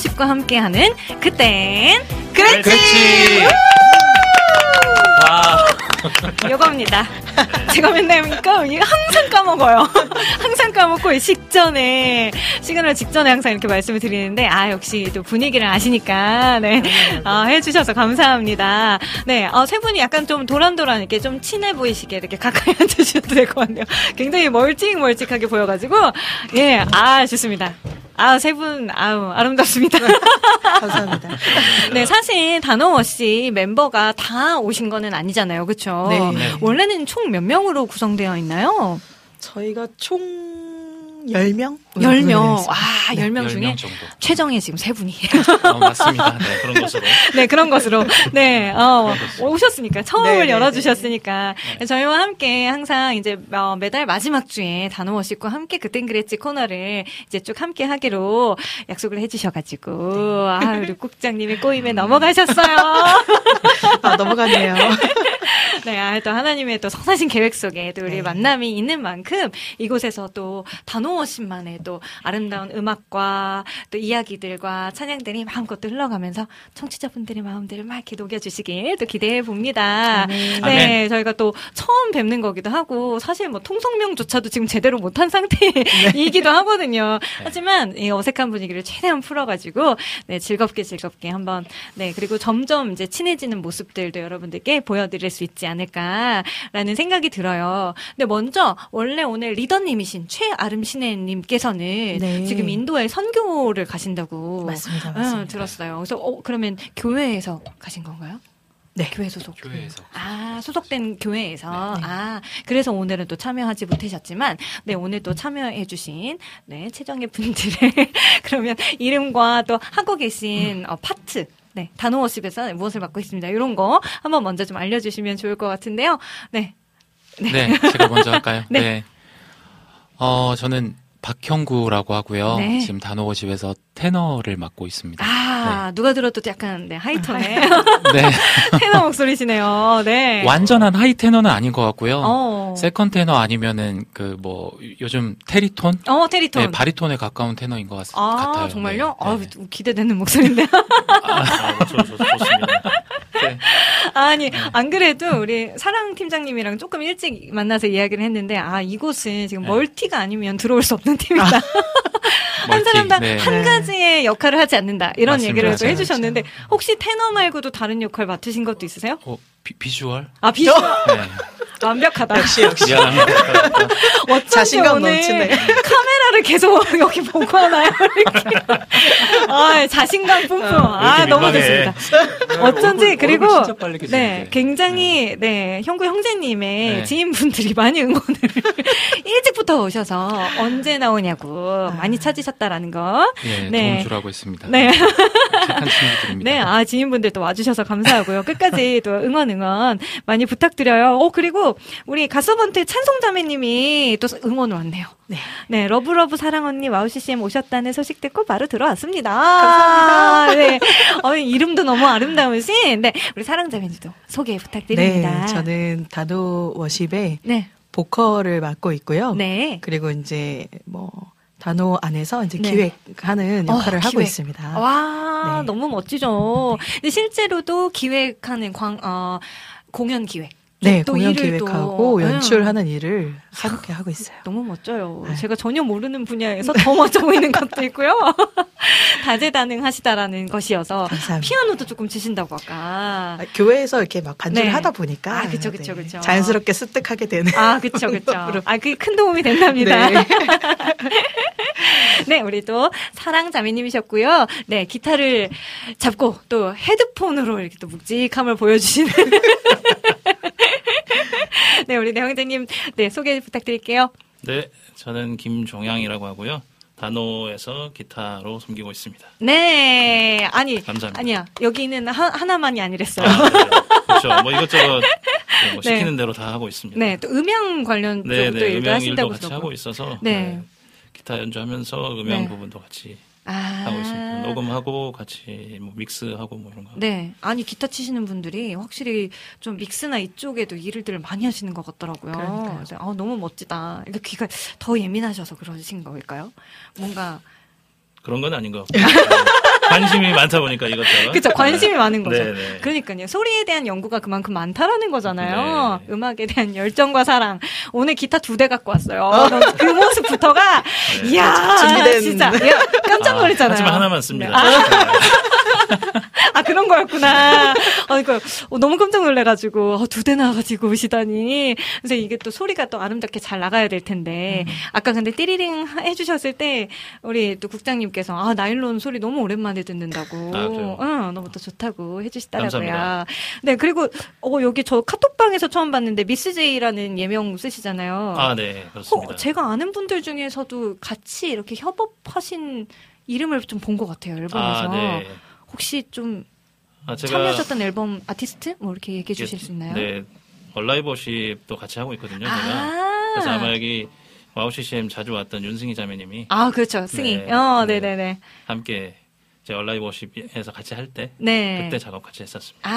네, 단어워십과 함께하는 그땐 그랬지. 그렇지. 와. 이겁니다. 제가 맨날 이게 항상 까먹어요. 항상 까먹고 이 직전에 시간을 직전에 항상 이렇게 말씀을 드리는데 아 역시 또 분위기를 아시니까 네 아, 해주셔서 감사합니다. 네, 어, 세 분이 약간 좀 도란도란 이렇게 좀 친해 보이시게 이렇게 가까이 앉으셔도 될 것 같네요. 굉장히 멀찍멀찍하게 보여가지고 예, 아 좋습니다. 아, 세 분, 아우, 아름답습니다. 감사합니다. 네, 사실 단어워시 멤버가 다 오신 거는 아니잖아요. 그쵸? 네. 원래는 총 몇 명으로 구성되어 있나요? 저희가 총 10명? 10명. 아, 10명 중에 10명 정도. 최정예 지금 세 분이. 어, 맞습니다. 네, 그런 것으로. 네, 그런 것으로. 네, 어, 오셨으니까, 처음을 네, 네, 열어주셨으니까. 저희와 함께 항상 이제 어, 매달 마지막 주에 단호워식과 함께 그땐 그랬지 코너를 이제 쭉 함께 하기로 약속을 해주셔가지고. 아, 우리 국장님이 꼬임에 넘어가셨어요. 아, 넘어가네요. 네, 아, 또 하나님의 또 선하신 계획 속에 또 우리 네. 만남이 있는 만큼 이곳에서 또 단호워신만의 또 아름다운 음악과 또 이야기들과 찬양들이 마음껏 또 흘러가면서 청취자분들의 마음들을 막 이렇게 녹여주시길 또 기대해 봅니다. 네, 아멘. 저희가 또 처음 뵙는 거기도 하고 사실 뭐 통성명조차도 지금 제대로 못한 상태이기도 하거든요. 하지만 이 어색한 분위기를 최대한 풀어가지고 네, 즐겁게 즐겁게 한번 네 그리고 점점 이제 친해지는 모습들도 여러분들께 보여드릴 수 있지 않을까라는 생각이 들어요. 근데 먼저 원래 오늘 리더님이신 최아름 신혜님께서는 네. 지금 인도에 선교를 가신다고 맞습니다, 어, 맞습니다. 들었어요. 그래서 어, 그러면 교회에서 가신 건가요? 네. 교회 소속. 교회에서. 아, 소속된 교회에서. 네. 아, 그래서 오늘은 또 참여하지 못하셨지만, 네, 오늘 또 참여해주신, 네, 최정예 분들의, 그러면 이름과 또 하고 계신, 어, 파트. 네, 다노워십에서 무엇을 맡고 있습니다. 이런 거 한번 먼저 좀 알려주시면 좋을 것 같은데요. 네. 네, 제가 먼저 할까요? 네. 어, 저는 박형구라고 하고요. 네. 지금 다노워십에서 테너를 맡고 있습니다. 아, 누가 들어도 약간, 네, high tone의 네. 테너 목소리시네요. 네. 완전한 high 테너는 아닌 것 같고요. 어. second 테너 아니면은 그 뭐 요즘 테리톤? 어, 테리톤. 네, 바리톤에 가까운 테너인 것 같, 아, 같아요. 정말요? 네, 아, 네. 기대되는 목소리인데요. 아, 좋, 좋, 좋습니다. 네. 아니, 안 그래도 우리 사랑 팀장님이랑 조금 일찍 만나서 이야기를 했는데, 아, 이곳은 지금 네. 멀티가 아니면 들어올 수 없는 팀이다. 한 멀티, 사람당 네. 한 가지의 역할을 하지 않는다. 이런 맞습니다. 얘기를 또 맞아요. 해주셨는데, 혹시 테너 말고도 다른 역할 맡으신 것도 있으세요? 어, 비, 비주얼? 아, 비주얼. 네. 완벽하다. 역시, 역시. 미안합니다. 어쩐지 자신감 넘치네. 카메라를 계속 여기 보고 하나요? 이렇게. 아, 자신감 뿜뿜. 아, 이렇게 너무. 좋습니다. 어쩐지 얼굴 그리고 빨개지는데. 네 굉장히 네 형구 형제님의 네. 지인분들이 많이 응원을 일찍부터 오셔서 언제 나오냐고 많이 찾으셨다라는 거. 예, 네. 도움 주라고 했습니다. 네. 착한 친구들입니다. 네, 아, 지인분들 또 와주셔서 감사하고요. 끝까지 또 응원, 응원 많이 부탁드려요. 어, 그리고 우리 가서번트 찬송자매님이 또 응원을 왔네요. 네. 네, love love 사랑 언니 와우 CCM 오셨다는 소식 듣고 바로 들어왔습니다. 감사합니다. 네. 어, 이름도 너무 아름다우신, 네, 우리 사랑자매님도 소개 부탁드립니다. 네, 저는 다노워십의 네, 보컬을 맡고 있고요. 네. 그리고 이제 뭐 다노 안에서 이제 네. 기획하는 역할을 어, 하고 기획. 있습니다. 와, 네. 너무 멋지죠. 근데 실제로도 기획하는 광, 어, 공연 기획. 네, 또 공연 기획하고 또, 연출하는 일을 함께 하고 있어요. 너무 멋져요. 아유. 제가 전혀 모르는 분야에서 더 멋져 보이는 것도 있고요. 다재다능하시다라는 것이어서 감사합니다. 피아노도 조금 치신다고 아까. 아, 교회에서 이렇게 막 반주를 네. 하다 보니까 아, 그쵸, 그쵸, 그쵸. 자연스럽게 습득하게 되는. 아, 그쵸, 그쵸. 아, 그게 큰 도움이 된답니다. 네. 네, 우리 또 사랑 자매님이셨고요. 네, 기타를 잡고 또 헤드폰으로 이렇게 또 묵직함을 보여주시는. 네, 우리 네 형제님, 네, 소개 부탁드릴게요. 네, 저는 김종양이라고 하고요. 단호에서 기타로 섬기고 있습니다. 네, 아니, 감사합니다. 아니야. 여기는 하, 하나만이 아니랬어요. 아, 네. 그렇죠. 뭐 이것저것 네, 뭐 네. 시키는 대로 다 하고 있습니다. 네, 또 음향 관련 네, 쪽도 네, 일도 하신다고 같이. 하고 있어서 네. 네, 기타 연주하면서 음향 네. 부분도 같이 아. 하고 있습니다. 녹음하고 같이 뭐 믹스하고 뭐 이런 거. 네. 아니, 기타 치시는 분들이 확실히 좀 믹스나 이쪽에도 일들을 많이 하시는 것 같더라고요. 그러니까요. 그래서 아, 너무 멋지다. 이렇게 귀가 더 예민하셔서 그러신 걸까요? 뭔가. 그런 건 아닌 것 같고 관심이 많다 보니까 이것저것. 그쵸. 관심이 많은 거죠. 네, 네. 그러니까요. 소리에 대한 연구가 그만큼 많다라는 거잖아요. 네. 음악에 대한 열정과 사랑. 오늘 기타 두 대 갖고 왔어요. 그 모습부터가, 네. 이야, 준비된. 진짜. 이야, 깜짝 아, 놀랐잖아요. 하지만 하나만 씁니다. 네. 아, 아 그런 거였구나. 아 어, 너무 깜짝 놀래가지고 어, 두대 나가지고 오시다니. 그래서 이게 또 소리가 또 아름답게 잘 나가야 될 텐데 음. 아까 근데 띠리링 해주셨을 때 우리 또 국장님께서 아 나일론 소리 너무 오랜만에 듣는다고. 아, 그래요? 응, 너무 또 좋다고 해주시더라고요. 감사합니다. 네 그리고 어 여기 저 카톡방에서 처음 봤는데 미스 제이라는 예명 쓰시잖아요. 아, 네, 그렇습니다. 어, 제가 아는 분들 중에서도 같이 이렇게 협업하신 이름을 좀 본 것 같아요 앨범에서. 아, 네. 혹시 좀 아, 참여하셨던 앨범 아티스트 뭐 이렇게 얘기해 주실 수 있나요? 네, 얼라이브 워십도 같이 하고 있거든요. 제가. 아, 그래서 아마 여기 와우 CCM 자주 왔던 윤승희 자매님이 아 그렇죠 승희. 네, 어, 네. 네네네. 함께 이제 얼라이브 워십에서 같이 할때 네. 그때 작업 같이 했었습니다. 아,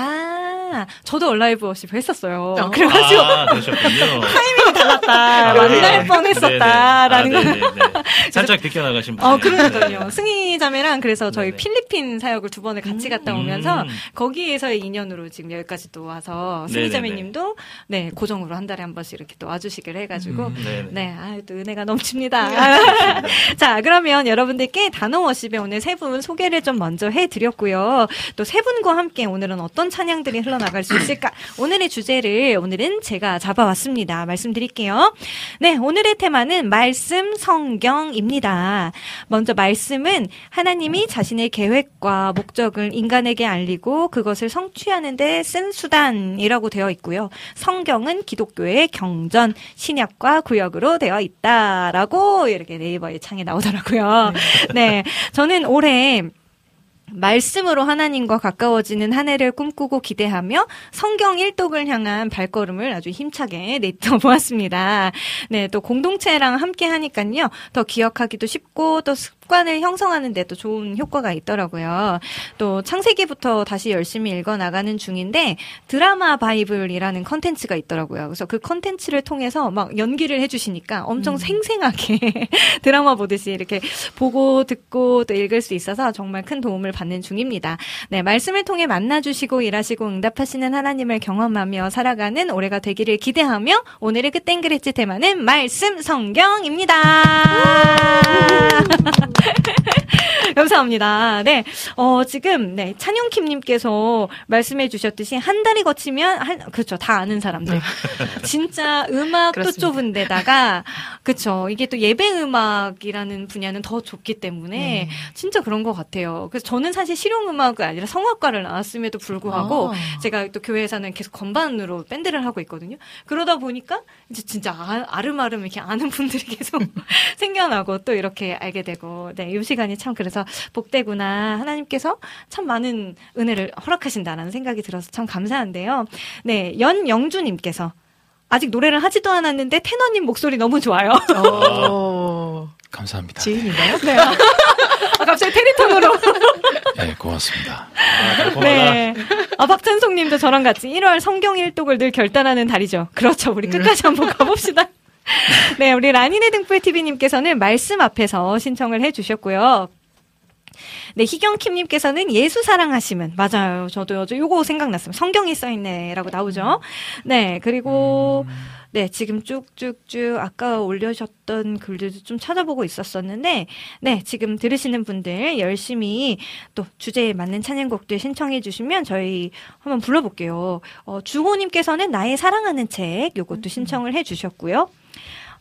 저도 얼라이브 워십 했었어요. 어. 그래가지고 아. 타이밍이 달랐다. 아, 만날 네. 뻔했었다라는 네, 거. 네. 아, 네, 네. 살짝 비껴나가신 분. 어, 그러니까요. 승희 자매랑 그래서 저희 네네. 필리핀 사역을 두 번을 같이 갔다 음. 오면서 거기에서의 인연으로 지금 여기까지 또 와서 승희. 자매님도 네, 고정으로 한 달에 한 번씩 이렇게 또 와주시길 해가지고 음. 네, 아, 또 은혜가 넘칩니다. 자, 그러면 여러분들께 다노워십의 오늘 세 분 소개를 좀 먼저 해드렸고요. 또 세 분과 함께 오늘은 어떤 찬양들이 흘러 나갈 수 있을까? 오늘의 주제를 오늘은 제가 잡아왔습니다. 말씀드릴게요. 네, 오늘의 테마는 말씀 성경입니다. 먼저 말씀은 하나님이 자신의 계획과 목적을 인간에게 알리고 그것을 성취하는데 쓴 수단이라고 되어 있고요. 성경은 기독교의 경전, 신약과 구역으로 되어 있다라고 이렇게 네이버의 창에 나오더라고요. 네, 저는 올해 말씀으로 하나님과 가까워지는 한 해를 꿈꾸고 기대하며 성경 일독을 향한 발걸음을 아주 힘차게 내떠 보았습니다. 네, 또 공동체랑 함께 하니까요. 더 기억하기도 쉽고 또 습관을 형성하는 데도 좋은 효과가 있더라고요. 또 창세기부터 다시 열심히 읽어 나가는 중인데 드라마 바이블이라는 컨텐츠가 있더라고요. 그래서 그 컨텐츠를 통해서 막 연기를 해 주시니까 엄청 생생하게 드라마 보듯이 이렇게 보고 듣고 또 읽을 수 있어서 정말 큰 도움을 받는 중입니다. 네, 말씀을 통해 만나주시고 일하시고 응답하시는 하나님을 경험하며 살아가는 올해가 되기를 기대하며 오늘의 그땡그레치 테마는 말씀 성경입니다. ハハハ。감사합니다. 네, 어, 지금, 네, 찬용킴님께서 말씀해 주셨듯이 한 달이 거치면, 한, 그렇죠. 다 아는 사람들. 진짜 음악도 그렇습니다. 좁은 데다가, 그쵸. 이게 또 예배 음악이라는 분야는 더 좁기 때문에, 네. 진짜 그런 것 같아요. 그래서 저는 사실 실용음악이 아니라 성악과를 나왔음에도 불구하고, 아. 제가 또 교회에서는 계속 건반으로 밴드를 하고 있거든요. 그러다 보니까, 이제 진짜 아, 아름아름 이렇게 아는 분들이 계속 생겨나고 또 이렇게 알게 되고, 네, 이 시간이 참 그래서 복되구나. 하나님께서 참 많은 은혜를 허락하신다라는 생각이 들어서 참 감사한데요. 네, 연영주님께서 아직 노래를 하지도 않았는데 테너님 목소리 너무 좋아요. 어, 감사합니다. 지인인가요? 네. 아, 갑자기 테리톤으로. 네, 고맙습니다. 아, 달콤하다. 네. 아, 박찬송 님도 저랑 같이 1월 성경 일독을 늘 결단하는 달이죠. 그렇죠. 우리 끝까지 한번 가봅시다. 네, 우리 라니네 등불 TV님께서는 말씀 앞에서 신청을 해주셨고요. 네, 희경킴님께서는 예수 사랑하시면 맞아요. 저도 요즘 요거 생각났습니다. 성경이 써있네라고 나오죠. 네, 그리고 네 지금 쭉쭉쭉 아까 올려주셨던 글들도 좀 찾아보고 있었었는데 네 지금 들으시는 분들 열심히 또 주제에 맞는 찬양곡들 신청해 주시면 저희 한번 불러볼게요. 어, 주호님께서는 나의 사랑하는 책 요것도 신청을 해 주셨고요.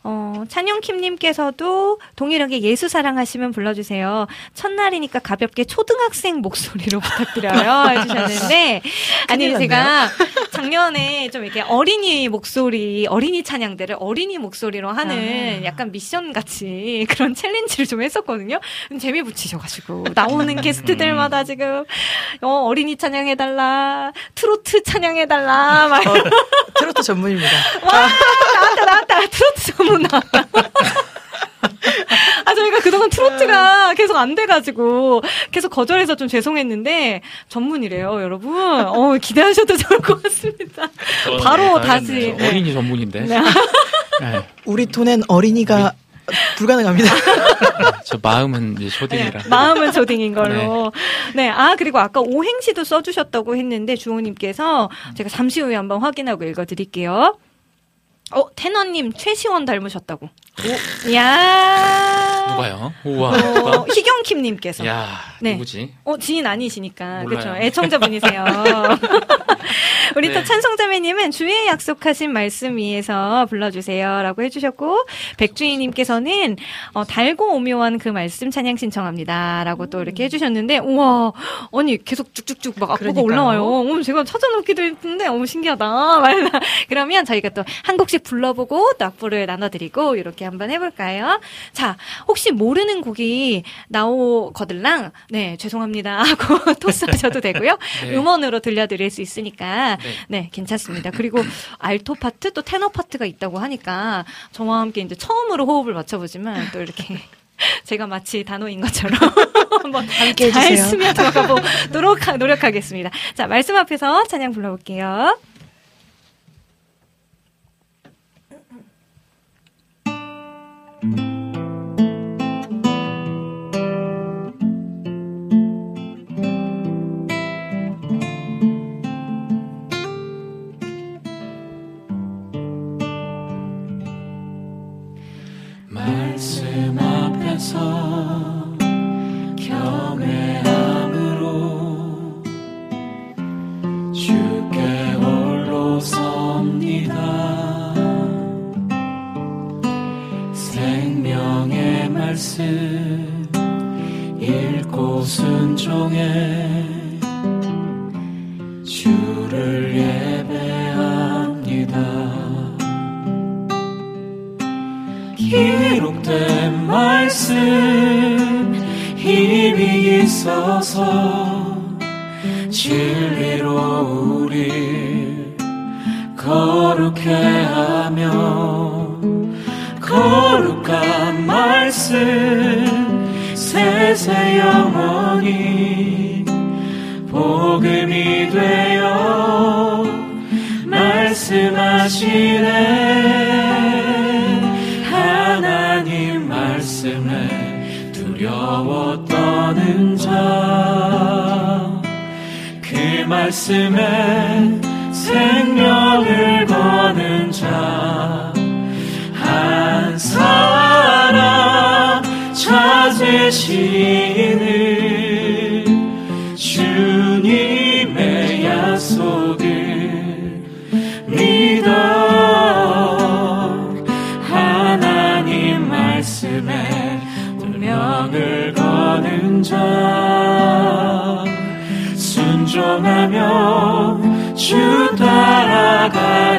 어, 찬영킴님께서도 동일하게 예수 사랑하시면 불러주세요. 첫날이니까 가볍게 초등학생 목소리로 부탁드려요. 해주셨는데, 아니, 제가 작년에 좀 이렇게 어린이 목소리, 어린이 찬양들을 어린이 목소리로 하는 아. 약간 미션 같이 그런 챌린지를 좀 했었거든요. 재미 붙이셔가지고, 나오는 게스트들마다 지금, 어, 어린이 찬양해달라, 트로트 찬양해달라, 막 어, 트로트 전문입니다. 와, 나왔다, 나왔다. 트로트 전문 나왔다. 아, 저희가 그동안 트로트가 계속 안 돼가지고, 계속 거절해서 좀 죄송했는데, 전문이래요, 여러분. 어, 기대하셔도 좋을 것 같습니다. 바로 네, 다시. 네. 어린이 전문인데. 네. 네, 우리 돈엔 어린이가 불가능합니다. 저 마음은 이제 초딩이라. 네, 마음은 조딩인 걸로. 네. 아, 그리고 아까 오행시도 써주셨다고 했는데, 주호님께서 제가 잠시 후에 한번 확인하고 읽어드릴게요. 어, 테너님 최시원 닮으셨다고. 오, 이야. 누가요? 우와. 어, 희경킴님께서. 야, 네. 누구지? 어, 지인 아니시니까. 그렇죠. 애청자분이세요. 우리 또 네. 찬송자매님은 주에 약속하신 말씀 위에서 불러주세요 라고 해주셨고 백주희님께서는 어, 달고 오묘한 그 말씀 찬양 신청합니다 라고 또 이렇게 해주셨는데 우와 아니 계속 쭉쭉쭉 막 악보가 그러니까요. 올라와요. 어, 제가 찾아놓기도 했는데 너무 신기하다. 그러면 저희가 또 한 곡씩 불러보고 또 악보를 나눠드리고 이렇게 한번 해볼까요? 자 혹시 모르는 곡이 나오거들랑 네 죄송합니다 하고 토스하셔도 되고요. 네. 음원으로 들려드릴 수 있으니까 네. 네, 괜찮습니다. 그리고 알토 파트 또 테너 파트가 있다고 하니까 저와 함께 이제 처음으로 호흡을 맞춰보지만 또 이렇게 제가 마치 단호인 것처럼 한번 함께 잘 해주세요. 스며 들어가 보도록 하- 노력하겠습니다. 자, 말씀 앞에서 찬양 불러볼게요. 말씀 앞에서 경외함으로 주께 홀로 섭니다. 생명의 말씀 읽고 순종해 말씀 힘이 있어서 진리로 우리 거룩해 하며 거룩한 말씀 세세 영원히 복음이 되어 말씀하시네 떠는 자 그 말씀에 생명을 거는 자 한 사람 찾으시는 주 따라가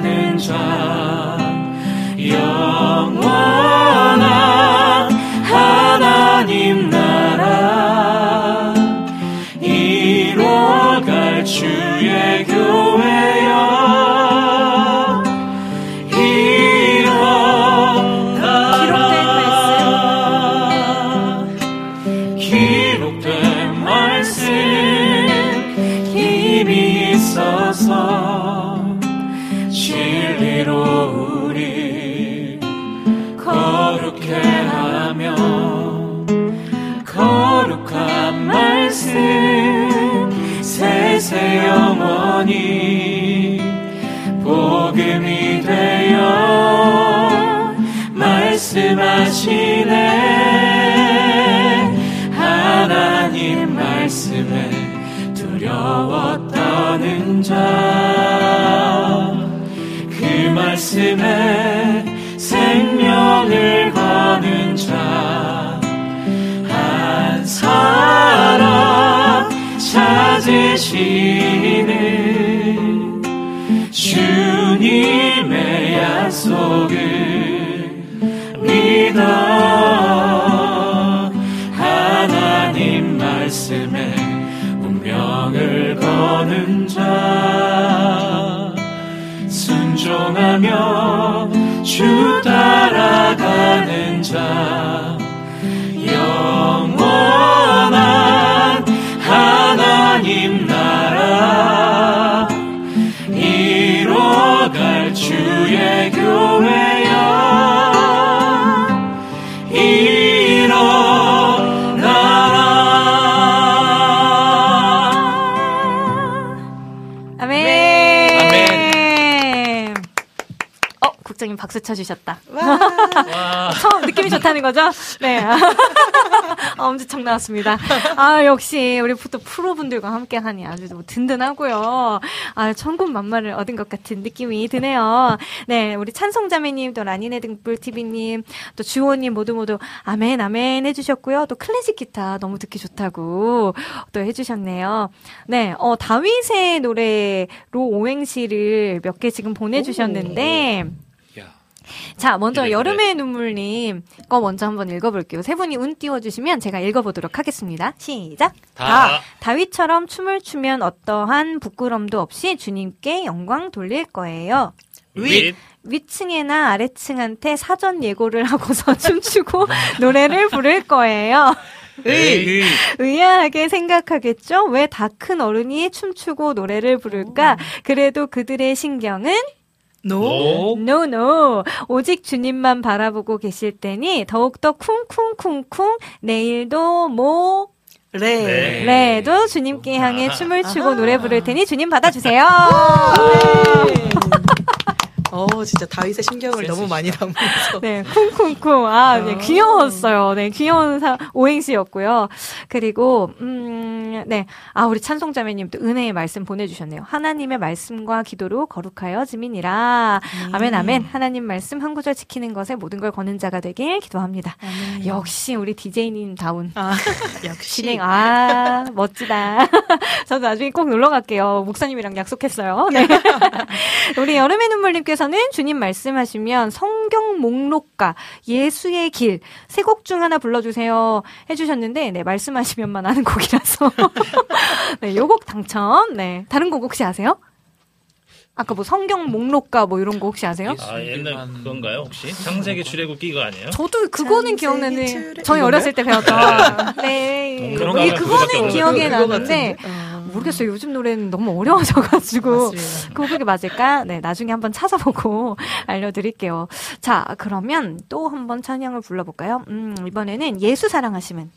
순 박수 쳐주셨다. 와. 처음 느낌이 좋다는 거죠? 네. 아, 엄지척 나왔습니다. 아, 역시 우리 또 프로분들과 함께 하니 아주 든든하고요. 아, 천군 만마를 얻은 것 같은 느낌이 드네요. 네, 우리 찬송자매님, 또 라니네 등불TV님, 또 주호님 모두 모두 아멘, 아멘 해주셨고요. 또 클래식 기타 너무 듣기 좋다고 또 해주셨네요. 네, 어, 다윗의 노래로 오행시를 몇 개 지금 보내주셨는데, 자, 먼저 기대되네. 여름의 눈물님 거 먼저 한번 읽어볼게요. 세 분이 운 띄워주시면 제가 읽어보도록 하겠습니다. 시작. 다. 다 윗처럼 춤을 추면 어떠한 부끄럼도 없이 주님께 영광 돌릴 거예요. 윗. 위층이나 아래층한테 사전 예고를 하고서 춤추고 노래를 부를 거예요. 의. 의아하게 생각하겠죠? 왜 다 큰 어른이 춤추고 노래를 부를까? 그래도 그들의 신경은 노. 노. No, no. 오직 주님만 바라보고 계실 테니 더욱더 쿵쿵쿵쿵 내일도 뭐 레. 네. 레도 주님께 향해 춤을 추고 노래 부를 테니 주님 받아주세요. 어, 진짜 다윗의 심경을 너무 많이 담으면서. 네, 쿵쿵쿵. 아, 네, 귀여웠어요. 네, 귀여운 사, 오행시였고요. 그리고, 음, 네. 아, 우리 찬송자매님 또 은혜의 말씀 보내주셨네요. 하나님의 말씀과 기도로 거룩하여 지민이라. 아멘, 아멘. 하나님 말씀 한 구절 지키는 것에 모든 걸 거는 자가 되길 기도합니다. 역시 우리 DJ님 다운. 아, 역시. 진행, 아, 멋지다. 저도 나중에 꼭 놀러 갈게요. 목사님이랑 약속했어요. 네. 우리 여름의 눈물님께서 는 주님 말씀하시면 성경 목록가, 예수의 길, 세 곡 중 하나 불러주세요. 해주셨는데, 네, 말씀하시면만 하는 곡이라서. 네, 요 곡 당첨. 네. 다른 곡 혹시 아세요? 아까 뭐 성경 목록가 뭐 이런 거 혹시 아세요? 아, 옛날 그건가요, 혹시? 창세기 출애굽기 이거 아니에요? 저도 그거는 기억나는 출애- 저희? 어렸을 때 배웠던 네 그런 거 그거는 기억에 나는데. 어. 모르겠어요 요즘 노래는 너무 어려워져가지고 맞습니다. 그 곡이 맞을까 네 나중에 한번 찾아보고 알려드릴게요 자 그러면 또 한번 찬양을 불러볼까요 음 이번에는 예수 사랑하심은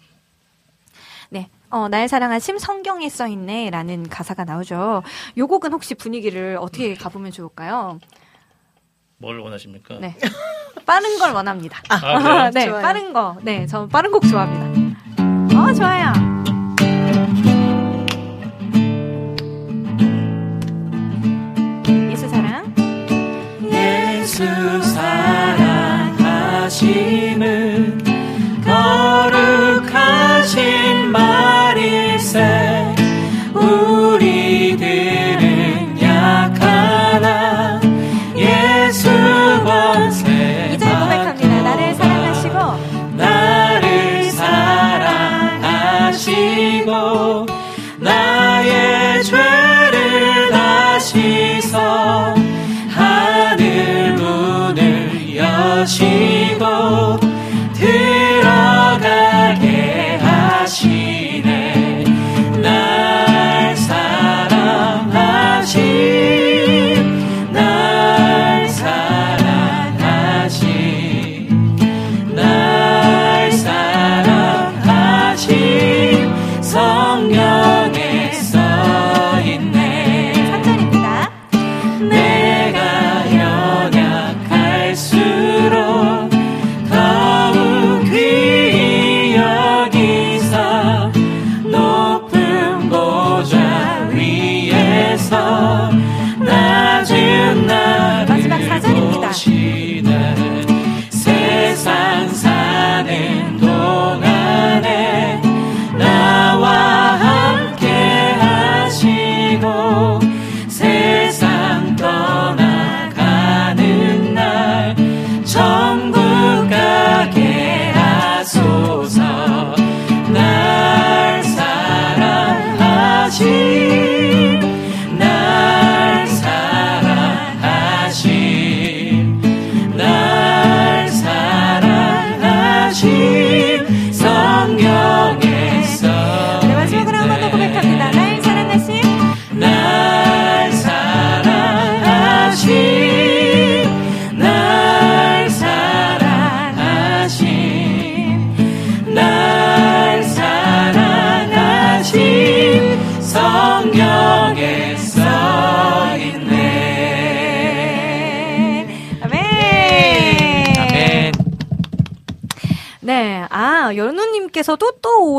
네. 어, 날 사랑하심 성경에 써 있네 라는 가사가 나오죠. 요 곡은 혹시 분위기를 어떻게 가보면 좋을까요? 뭘 원하십니까? 네. 빠른 걸 원합니다. 아? 네, 좋아요. 빠른 거. 네, 저 빠른 곡 좋아합니다. 어, 좋아요. 예수 사랑하심은 거룩하신 말일세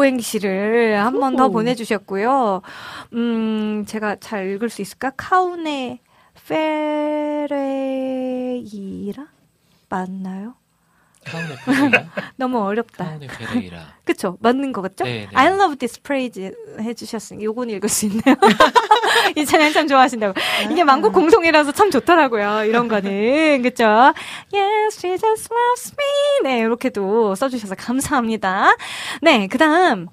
오행시를 한 번 더. 보내주셨고요. 음, 제가 잘 읽을 수 있을까? 카운의 페레이라? 맞나요? 페레이라. 너무 어렵다. 그쵸? 맞는 것 같죠? 네, 네. I love this phrase 해주셨으니 요건 읽을 수 있네요. 이 찬양 참 좋아하신다고. 이게 만국 공통이라서 참 좋더라고요. 이런 거는. 그쵸? Yes, she just loves me. 네, 이렇게도 써주셔서 감사합니다. 네, 그 다음,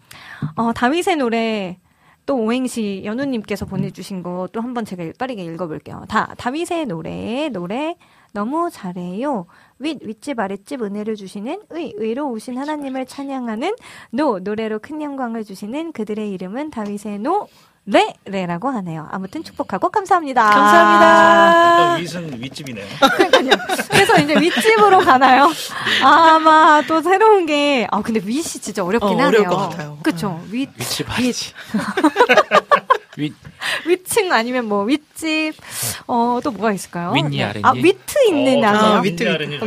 어, 다윗의 노래, 또 오행시 연우님께서 보내주신 거 또 한번 제가 빠르게 읽어볼게요. 다, 다윗의 노래, 노래, 너무 잘해요. 윗, 윗집, 아랫집 은혜를 주시는 의, 의로우신 하나님을 찬양하는 노, 노래로 큰 영광을 주시는 그들의 이름은 다윗의 노, 레, 레라고 하네요. 아무튼 축복하고 감사합니다. 감사합니다. 윗은 윗집이네요. 그러니까요. 그래서 이제 윗집으로 가나요? 아마 또 새로운 게, 아, 근데 윗이 진짜 어렵긴 어, 하네요. 어려울 것 같아요. 그쵸. 윗, 위치 봐야지. 윗, 윗층 아니면 뭐 윗집, 어, 또 뭐가 있을까요? 윗니, 네. 아랫니? 아, 위트 있는 어, 아세요? 아, 윗- 위트, 아랫니. 어,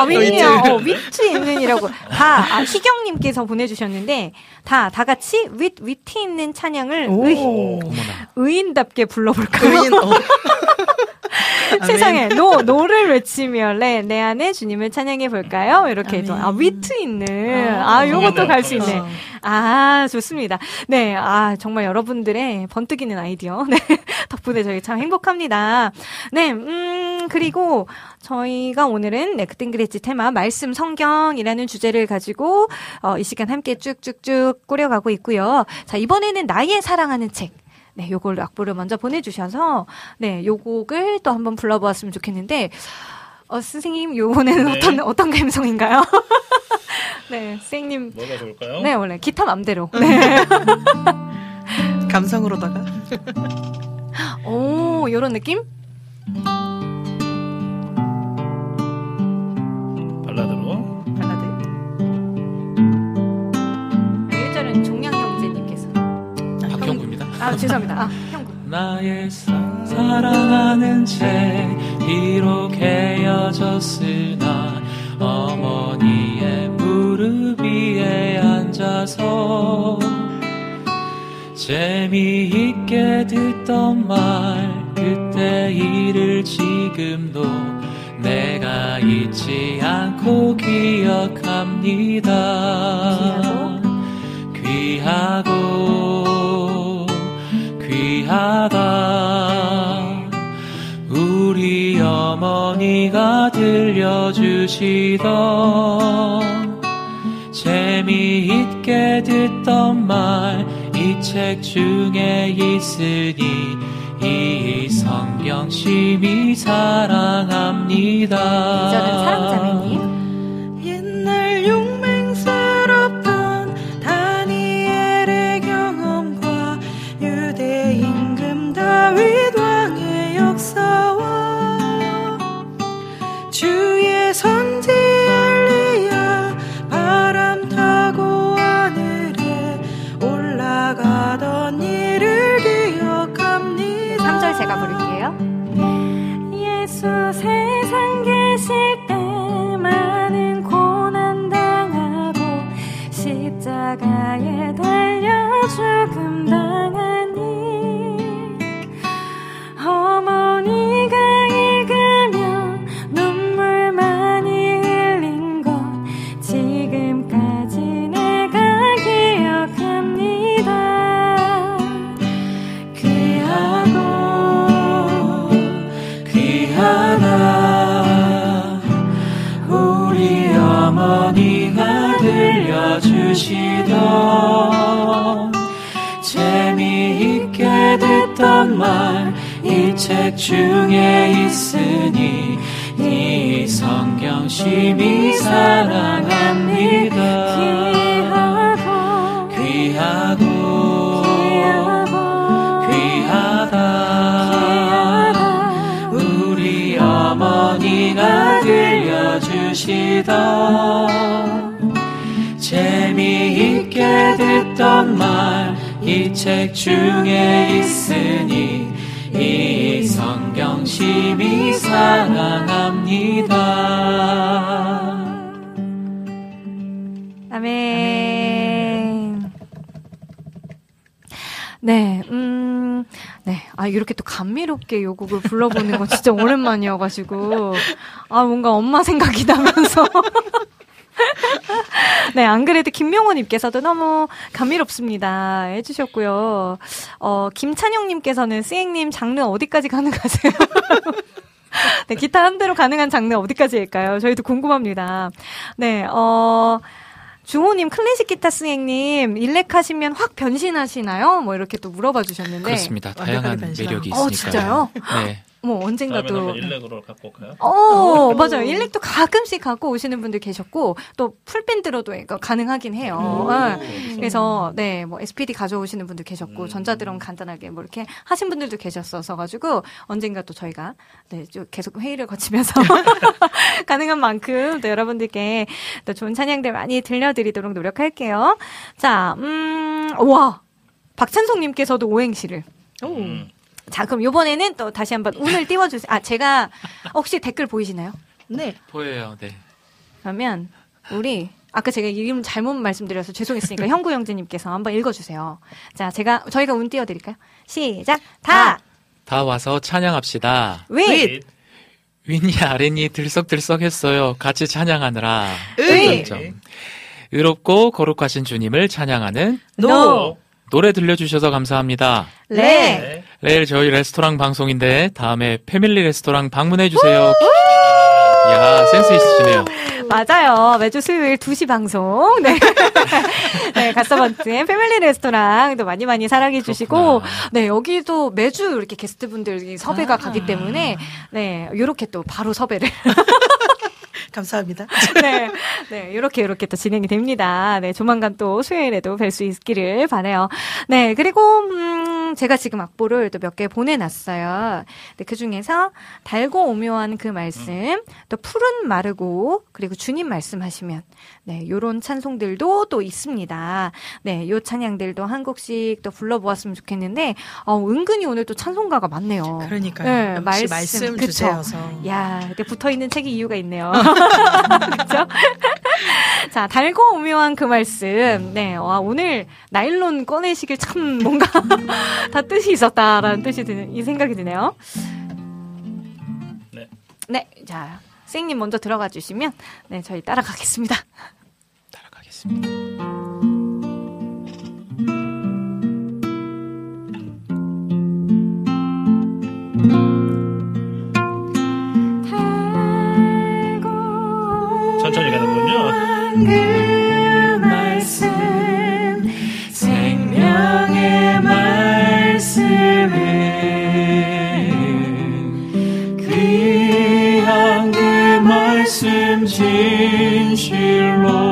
아랫니. 아. 위트. 어, 위트 있는이라고. 다, 아, 희경님께서 보내주셨는데, 다, 다 같이 윗, 위트 있는 찬양을 의. 의인답게 불러볼까요? 의인, 어. 세상에 노 no를 외치며 내, 내 안에 주님을 찬양해 볼까요? 이렇게 해도 아 위트 있는 아 요것도 갈 수 있네. 어. 아 좋습니다. 네, 아 정말 여러분들의 번뜩이는 아이디어 네 덕분에 저희 참 행복합니다. 네, 음 그리고 저희가 오늘은 네 그땐 그랬지 테마 말씀 성경이라는 주제를 가지고 어, 이 시간 함께 쭉쭉쭉 꾸려가고 있고요. 자 이번에는 나의 사랑하는 책. 네, 요걸 악보를 먼저 보내주셔서, 네, 요 곡을 또 한번 불러보았으면 좋겠는데, 어, 선생님, 요거는 네. 어떤, 어떤 감성인가요? 네, 선생님. 뭐가 좋을까요? 네, 원래 기타 맘대로. 네. 감성으로다가. 오, 요런 느낌? 발라드로. 발라드. 1절은 종양 형제님께서. 박형구입니다. 아, 죄송합니다. 아, 형구. 나의 사- 사랑하는 채 비록 헤어졌으나 어머니의 무릎 위에 앉아서 재미있게 듣던 말 그때 일을 지금도 내가 잊지 않고 기억합니다. 귀하고 귀하다 우리 어머니가 들려주시던 재미있게 듣던 말 이 책 중에 있으니 이 성경 심히 사랑합니다. 2절은 사랑자매님. 중에 있으니 이 성경 심히 사랑합니다. 귀하고 귀하고 귀하다. 우리 어머니가 들려주시던 재미있게 듣던 말 이 책 중에 있으니 심히 사랑합니다. 아멘. 네, 음, 네. 아, 이렇게 또 감미롭게 요 곡을 불러보는 건 진짜 오랜만이어가지고. 아, 뭔가 엄마 생각이 나면서. 네, 안 그래도 김명호님께서도 너무 감미롭습니다. 해주셨고요. 어, 김찬영님께서는 스행님 장르 어디까지 가능하세요? 네, 기타 한 대로 가능한 장르 어디까지일까요? 저희도 궁금합니다. 네, 어, 주호님 클래식 기타 스행님 일렉 하시면 확 변신하시나요? 뭐 이렇게 또 물어봐 주셨는데 그렇습니다. 다양한 매력이 있으니까. 어 진짜요? 네. 뭐 언젠가 또 일렉으로 갖고 올까요? 어, 맞아요. 일렉도 가끔씩 갖고 오시는 분들 계셨고, 또 풀밴드로도 이거 가능하긴 해요. 네. 그래서, 네, 뭐, SPD 가져오시는 분들 계셨고, 전자드럼 간단하게 뭐 이렇게 하신 분들도 계셨어서 가지고, 언젠가 또 저희가, 네, 좀 계속 회의를 거치면서, 가능한 만큼 또 여러분들께 또 좋은 찬양들 많이 들려드리도록 노력할게요. 자, 음, 와! 박찬송님께서도 오행시를. 음. 자, 그럼 요번에는 또 다시 한번 운을 띄워주세요. 아, 제가 혹시 댓글 보이시나요? 네. 보여요. 네. 그러면 우리 아까 제가 이름 잘못 말씀드려서 죄송했으니까 형구 형제님께서 한번 읽어주세요. 자, 제가 저희가 운 띄워드릴까요? 시작. 다. 다 와서 찬양합시다. 윗. 윗니 아랫니 들썩들썩했어요. 같이 찬양하느라. 의. 점점. 의롭고 거룩하신 주님을 찬양하는 노. 노래 들려주셔서 감사합니다. 레. 내일 저희 레스토랑 방송인데 다음에 패밀리 레스토랑 방문해 주세요. 야 센스 있으시네요. 맞아요. 매주 수요일 2시 방송. 네. 네, 가서번트 패밀리 레스토랑도 많이 많이 사랑해 주시고, 네, 여기도 매주 이렇게 게스트분들이 섭외가 가기 때문에, 네, 요렇게 또 바로 섭외를. 감사합니다. 네, 네, 이렇게 이렇게 또 진행이 됩니다. 네, 조만간 또 수요일에도 뵐 수 있기를 바래요. 네, 그리고 음, 제가 지금 악보를 또 몇 개 보내 놨어요. 네, 그 중에서 달고 오묘한 그 말씀, 또 푸른 마르고 그리고 주님 말씀하시면, 네, 요런 찬송들도 또 있습니다. 네, 요 찬양들도 한 곡씩 또 불러 보았으면 좋겠는데, 어, 은근히 오늘 또 찬송가가 많네요. 그러니까요. 역시 말씀 그쵸? 주제여서. 야, 이렇게 붙어 있는 책이 이유가 있네요. 그죠? 자, 달고 오묘한 그 말씀. 네, 와, 오늘 나일론 꺼내시길 참 뭔가 다 뜻이 있었다라는 뜻이 드는, 이 생각이 드네요. 네. 네, 자, 쌩님 먼저 들어가 주시면, 네, 저희 따라가겠습니다. 따라가겠습니다. 천천 히 가는군요. 그 말씀 생명의 말씀은 귀한 그 말씀 진실로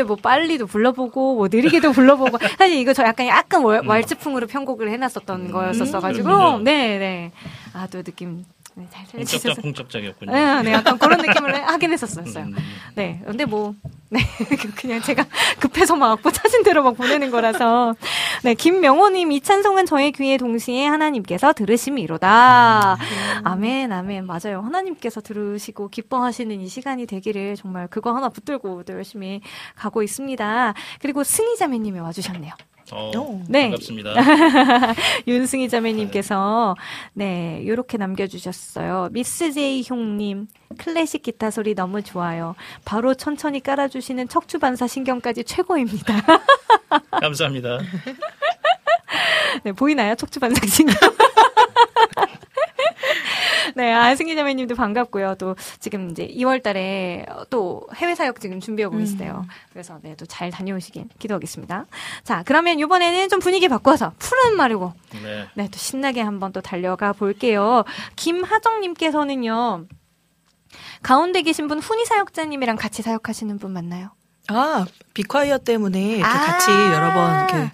이게 뭐 빨리도 불러보고 뭐 느리게도 불러보고. 사실 이거 저 약간 약간 왈, 왈츠풍으로 편곡을 해놨었던 음, 거였었어가지고. 네네. 아 또 느낌 네, 잘 공적작 살려주셔서. 공적작이었군요. 네, 네, 약간 그런 느낌을 하긴 했었어요. 음, 네, 근데 뭐, 네, 그냥 제가 급해서 막 사진 들어 막 보내는 거라서. 네, 김명호님, 이 찬송은 저의 귀에 동시에 하나님께서 들으심이로다. 아멘, 아멘. 맞아요. 하나님께서 들으시고 기뻐하시는 이 시간이 되기를 정말 그거 하나 붙들고 또 열심히 가고 있습니다. 그리고 승희자매님이 와주셨네요. 어, 네. 반갑습니다. 윤승희 자매님께서 네 요렇게 남겨주셨어요. 미스 제이 형님 클래식 기타 소리 너무 좋아요. 바로 천천히 깔아주시는 척추 반사 신경까지 최고입니다. 감사합니다. 네 보이나요 척추 반사 신경? 네, 아, 승희 자매님도 반갑고요. 또 지금 이제 2월 달에 또 해외 사역 지금 준비하고 계시대요. 그래서 네, 또 잘 다녀오시길 기도하겠습니다. 자, 그러면 이번에는 좀 분위기 바꿔서 푸른 마르고 네. 네, 또 신나게 한번 또 달려가 볼게요. 김하정님께서는요, 가운데 계신 분 훈이 사역자님이랑 같이 사역하시는 분 맞나요? 아, 비콰이어 때문에 이렇게 아. 같이 여러 번 이렇게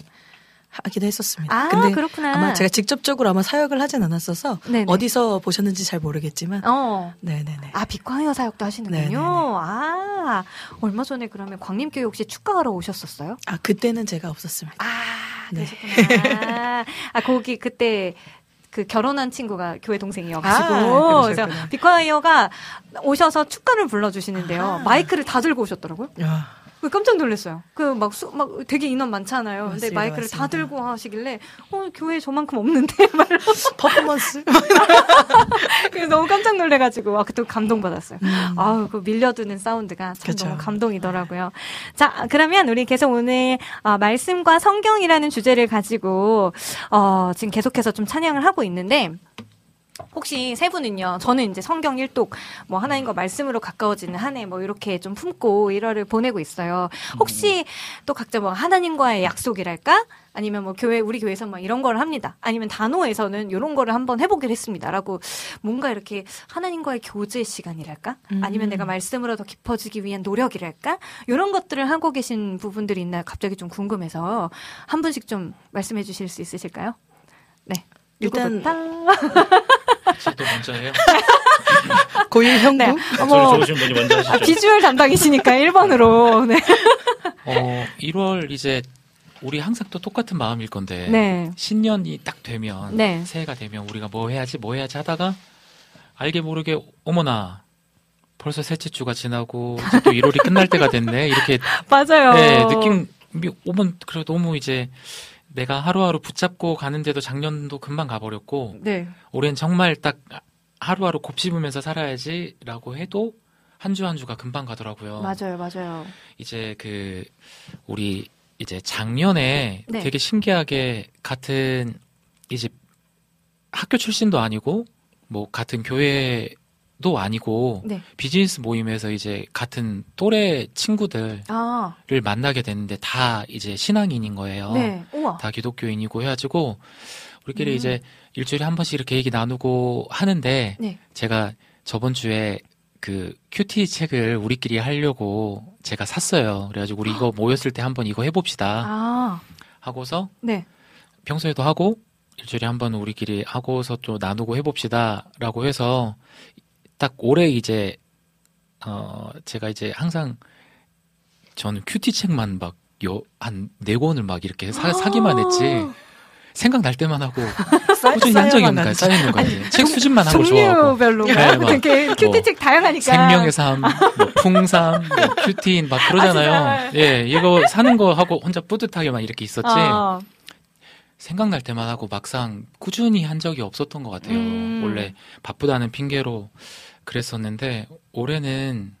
하기도 했었습니다. 아, 근데 그렇구나. 아마 제가 직접적으로 아마 사역을 하진 않았어서 네네. 어디서 보셨는지 잘 모르겠지만 어. 네네네. 아, 빛광여 사역도 하시는군요. 네네네. 아, 얼마 전에 그러면 광림교회 혹시 축가하러 오셨었어요? 아 그때는 제가 없었습니다. 아, 네. 그러셨구나. 아, 거기 그때 그 결혼한 친구가 교회 동생이어가지고 아. 빛광여가 오셔서 축가를 불러주시는데요. 아하. 마이크를 다 들고 오셨더라고요. 야, 그 깜짝 놀랐어요. 그막 수, 막 되게 인원 많잖아요. 근데 맞습니다, 마이크를 다 맞습니다. 들고 하시길래 어 교회 저만큼 없는데 말로 퍼포먼스. 그래서 너무 깜짝 놀래가지고 아 그때 감동 받았어요. 음. 아우 그 밀려드는 사운드가 참 그쵸. 너무 감동이더라고요. 자 그러면 우리 계속 오늘 어, 말씀과 성경이라는 주제를 가지고 어, 지금 계속해서 좀 찬양을 하고 있는데. 혹시 세 분은요, 저는 이제 성경 일독, 뭐 하나님과 말씀으로 가까워지는 한 해, 뭐 이렇게 좀 품고 일화를 보내고 있어요. 혹시 또 각자 뭐 하나님과의 약속이랄까? 아니면 뭐 교회, 우리 교회에서 뭐 이런 거를 합니다. 아니면 단호에서는 이런 거를 한번 해보기로 했습니다. 라고 뭔가 이렇게 하나님과의 교제 시간이랄까? 아니면 내가 말씀으로 더 깊어지기 위한 노력이랄까? 이런 것들을 하고 계신 부분들이 있나요? 갑자기 좀 궁금해서 한 분씩 좀 말씀해 주실 수 있으실까요? 네. 일단- 저도 먼저 해요. 고유 형부. 네. 목소리 어머, 좋으신 분이 먼저 하시죠. 아, 비주얼 담당이시니까 1번으로. 네. 어, 1월 이제 우리 항상 또 똑같은 마음일 건데 네. 신년이 딱 되면 네. 새해가 되면 우리가 뭐 해야지 뭐 해야지 하다가 알게 모르게 어머나 벌써 셋째 주가 지나고 이제 또 1월이 끝날 때가 됐네 이렇게 맞아요. 네, 느낌이 오면 그래 너무 이제 내가 하루하루 붙잡고 가는데도 작년도 금방 가버렸고 네. 올해는 정말 딱 하루하루 곱씹으면서 살아야지라고 해도 한 주 한 주가 금방 가더라고요. 맞아요, 맞아요. 이제 그 우리 이제 작년에 네. 되게 신기하게 같은 이제 학교 출신도 아니고 뭐 같은 교회 도 아니고 네. 비즈니스 모임에서 이제 같은 또래 친구들을 아, 만나게 됐는데 다 이제 신앙인인 거예요. 네. 다 기독교인이고 해가지고 우리끼리 음. 이제 일주일에 한 번씩 이렇게 얘기 나누고 하는데 네. 제가 저번 주에 그 큐티 책을 우리끼리 하려고 제가 샀어요. 그래가지고 우리 이거 모였을 때 한번 이거 해봅시다 아, 하고서 네. 평소에도 하고 일주일에 한 번 우리끼리 하고서 또 나누고 해봅시다라고 해서 딱 올해 이제 어 제가 이제 항상 저는 QT 책만 막 요 한 네 권을 막 이렇게 사, 사기만 했지 생각날 때만 하고 꾸준히 한 적이 없는 거야 쌓여 있는 거야 이제. 책 수집만 한걸 좋아하고 종류별로 네, 막 이렇게 큐티 책 다양하니까. 생명의 삶, 뭐 풍삼, 뭐 큐티인 막 그러잖아요. 아? 예, 이거 사는 거 하고 혼자 뿌듯하게만 이렇게 있었지. 아, 생각날 때만 하고 막상 꾸준히 한 적이 없었던 것 같아요. 음. 원래 바쁘다는 핑계로 그랬었는데 올해는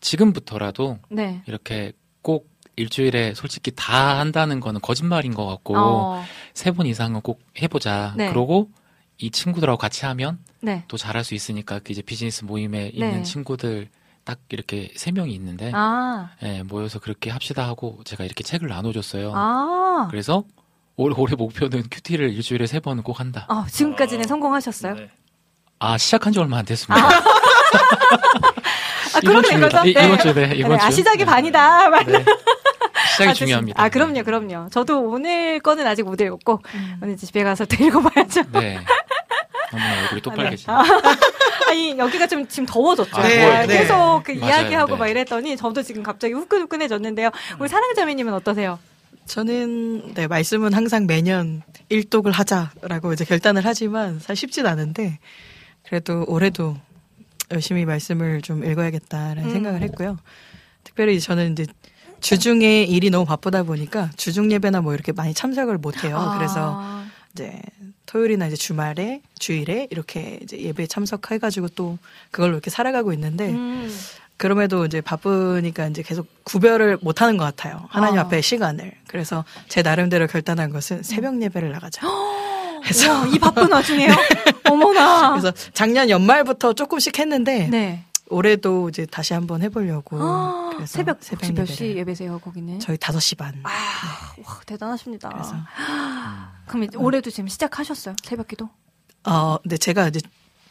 지금부터라도 네. 이렇게 꼭 일주일에 솔직히 다 한다는 거는 거짓말인 것 같고 어, 세번 이상은 꼭 해보자. 네. 그러고 이 친구들하고 같이 하면 네. 또 잘할 수 있으니까 그 이제 비즈니스 모임에 있는 네. 친구들 딱 이렇게 세 명이 있는데 아, 예, 모여서 그렇게 합시다 하고 제가 이렇게 책을 나눠줬어요. 아, 그래서 올 올해 목표는 큐티를 일주일에 세 번은 꼭 한다. 아, 지금까지는 성공하셨어요? 네. 아 시작한 지 얼마 안 됐습니다. 아, 이번 그러네, 주입니다. 그죠? 이- 이번 주, 네, 이번 네, 아, 주. 시작이 네. 반이다. 막 네. 시작이 아, 중요합니다. 아, 그럼요, 그럼요. 저도 오늘 거는 아직 못 읽었고, 오늘 이제 집에 가서 또 읽어봐야죠. 네. 너무나 얼굴이 또 아, 네. 빨개지네. 아, 아니, 여기가 좀 지금 더워졌죠. 아, 네, 네, 네. 계속 그 맞아요, 이야기하고 네. 막 이랬더니 저도 지금 갑자기 후끈후끈해졌는데요. 우리 사랑자매님은 어떠세요? 저는 네 말씀은 항상 매년 일독을 하자라고 이제 결단을 하지만 사실 쉽진 않은데 그래도 올해도 열심히 말씀을 좀 읽어야겠다라는 음. 생각을 했고요. 특별히 저는 이제 주중에 일이 너무 바쁘다 보니까 주중 예배나 뭐 이렇게 많이 참석을 못 해요. 아, 그래서 이제 토요일이나 이제 주말에 주일에 이렇게 이제 예배 참석해 가지고 또 그걸로 이렇게 살아가고 있는데 음, 그럼에도 이제 바쁘니까 이제 계속 구별을 못 하는 것 같아요. 하나님 아. 앞에 시간을. 그래서 제 나름대로 결단한 것은 새벽 예배를 나가자. 그래서 와, 이 바쁜 와중에요? 어머나. 그래서 작년 연말부터 조금씩 했는데 네. 올해도 이제 다시 한번 해보려고. 아, 새벽, 혹시 몇. 시 예배세요, 거기는? 저희 5시 반. 아, 와, 대단하십니다. 그래서 그럼 이제 올해도 지금 시작하셨어요? 새벽 기도? 어, 근데 제가 이제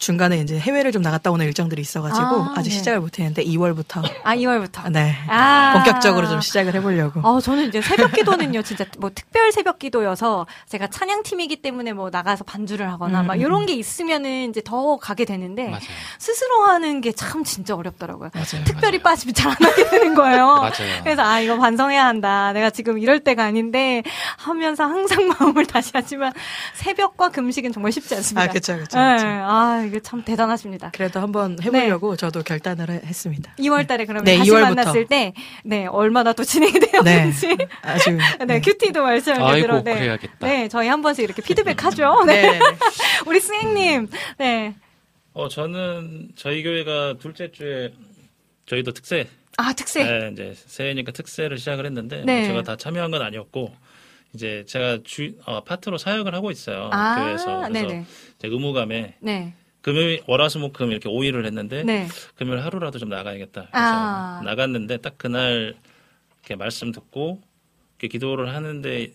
중간에 이제 해외를 좀 나갔다 오는 일정들이 있어가지고 아, 아, 직 네. 시작을 못했는데 2월부터 아, 2월부터. 네 아. 본격적으로 좀 시작을 해보려고. 어, 저는 이제 새벽 기도는요, 진짜 뭐 특별 새벽 기도여서 제가 찬양팀이기 때문에 뭐 나가서 반주를 하거나 음, 막 음, 이런 게 있으면은 이제 더 가게 되는데 맞아요. 스스로 하는 게 참 진짜 어렵더라고요. 맞아요. 특별히 맞아요. 빠지면 잘 안 하게 되는 거예요. 맞아요. 그래서 아 이거 반성해야 한다. 내가 지금 이럴 때가 아닌데 하면서 항상 마음을 다시 하지만 새벽과 금식은 정말 쉽지 않습니다. 아, 그쵸, 그쵸, 네. 아 이게 참 대단하십니다. 그래도 한번 해보려고 저도 결단을 해- 했습니다. 2월달에 그러면 네, 다시 2월 부터. 만났을 때, 네 얼마나 또 진행이 되었는지, 네, 아주 큐티도 말씀을 아이고, 들어, 네, 그래야겠다. 네, 저희 한 번씩 이렇게 피드백하죠. 네, 네. 우리 스행님, 네, 어 저는 저희 교회가 둘째 주에 저희도 특세 아 특세, 네, 이제 새해니까 특세를 시작을 했는데 네. 뭐 제가 다 참여한 건 아니었고 이제 제가 주 어, 파트로 사역을 하고 있어요 아, 교회에서 그래서 네네, 이제 의무감에 네, 금요일 월화수목금 이렇게 5일을 했는데 네, 금요일 하루라도 좀 나가야겠다. 그래서 아. 나갔는데 딱 그날 이렇게 말씀 듣고 이렇게 기도를 하는데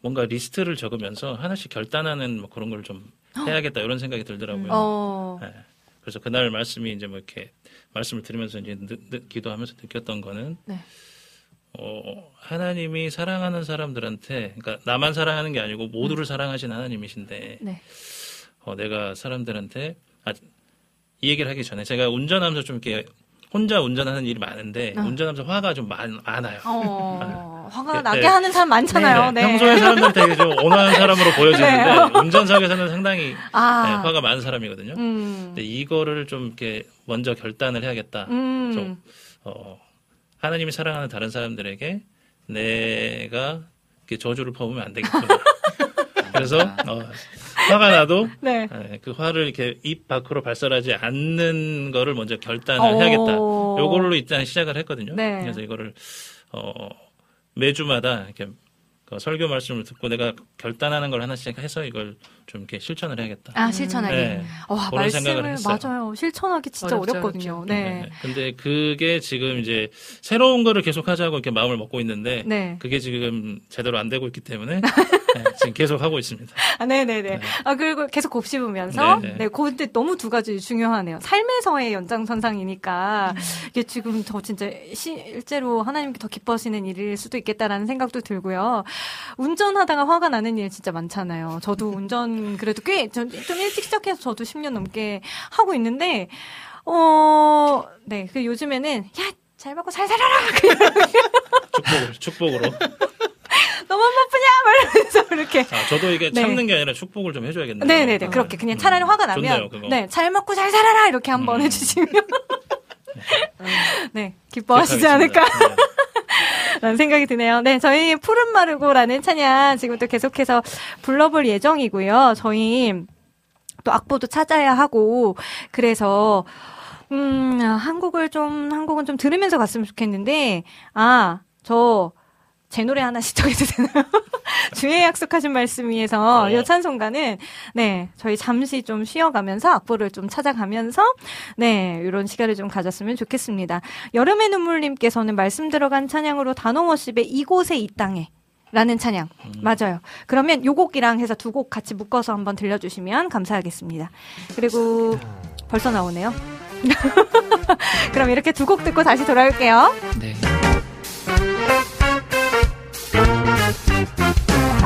뭔가 리스트를 적으면서 하나씩 결단하는 뭐 그런 걸 좀 해야겠다 이런 생각이 들더라고요. 어, 네. 그래서 그날 말씀이 이제 뭐 이렇게 말씀을 들으면서 이제 느- 느- 기도하면서 느꼈던 거는 네. 어, 하나님이 사랑하는 사람들한테 그러니까 나만 사랑하는 게 아니고 모두를 사랑하신 하나님이신데 네, 어, 내가 사람들한테 아, 이 얘기를 하기 전에 제가 운전하면서 좀 이렇게 혼자 운전하는 일이 많은데 어. 운전하면서 화가 좀 많, 많아요. 어, 화가 네, 나게 네. 하는 사람 많잖아요. 네, 네, 평소에 사람들 되게 좀 온화한 사람으로 보여지는데 네. 운전석에서는 상당히 아, 네, 화가 많은 사람이거든요. 음, 근데 이거를 좀 이렇게 먼저 결단을 해야겠다. 음, 좀 어, 하나님이 사랑하는 다른 사람들에게 내가 이렇게 저주를 퍼부으면 안 되겠구나. 그래서 어, 화가 나도 네. 예, 그 화를 이렇게 입 밖으로 발설하지 않는 거를 먼저 결단을 오. 해야겠다. 요걸로 일단 시작을 했거든요. 네. 그래서 이거를 어, 매주마다 이렇게 그 설교 말씀을 듣고 내가 결단하는 걸 하나씩 해서 이걸 좀 이렇게 실천을 해야겠다. 아 실천하기. 네. 와 그런 생각을 말씀을 했어요. 맞아요. 실천하기 진짜 어렵죠, 어렵거든요. 어렵죠. 네. 근데 그게 지금 이제 새로운 거를 계속 하자고 이렇게 마음을 먹고 있는데 네. 그게 지금 제대로 안 되고 있기 때문에 네, 지금 계속 하고 있습니다. 아, 네네네. 네. 아, 그리고 계속 곱씹으면서, 네, 네. 네, 근데 너무 두 가지 중요하네요. 삶에서의 연장선상이니까, 이게 지금 더 진짜 실제로 하나님께 더 기뻐하시는 일일 수도 있겠다라는 생각도 들고요. 운전하다가 화가 나는 일 진짜 많잖아요. 저도 운전 그래도 꽤, 좀, 좀 일찍 시작해서 저도 10년 넘게 하고 있는데, 어, 네, 그 요즘에는, 야, 잘 먹고 잘 살아라! 축복으로 축복으로. 너무 바쁘냐? 막 이러면서 이렇게. 아, 저도 이게 네. 참는 게 아니라 축복을 좀 해줘야겠네요. 네네네. 아, 그렇게 그냥 차라리 음, 화가 나면 좋네요. 네, 잘 먹고 잘 살아라 이렇게 한번 음. 해주시면 네, 기뻐하시지. 않을까 네. 라는 생각이 드네요. 네, 저희 푸른 마르고라는 찬양 지금 또 계속해서 불러볼 예정이고요. 저희 또 악보도 찾아야 하고 그래서 음, 한국을 좀 한국은 좀 들으면서 갔으면 좋겠는데 아, 저 제 노래 하나 시청해도 되나요? 주의 약속하신 말씀 위에서 어. 요 찬송가는 네 저희 잠시 좀 쉬어가면서 악보를 좀 찾아가면서 네 이런 시간을 좀 가졌으면 좋겠습니다. 여름의 눈물님께서는 말씀 들어간 찬양으로 단호워십의 이곳에 이 땅에 라는 찬양 맞아요. 그러면 요 곡이랑 해서 두 곡 같이 묶어서 한번 들려주시면 감사하겠습니다. 그리고 벌써 나오네요. 그럼 이렇게 두 곡 듣고 다시 돌아올게요. 네. Thank you.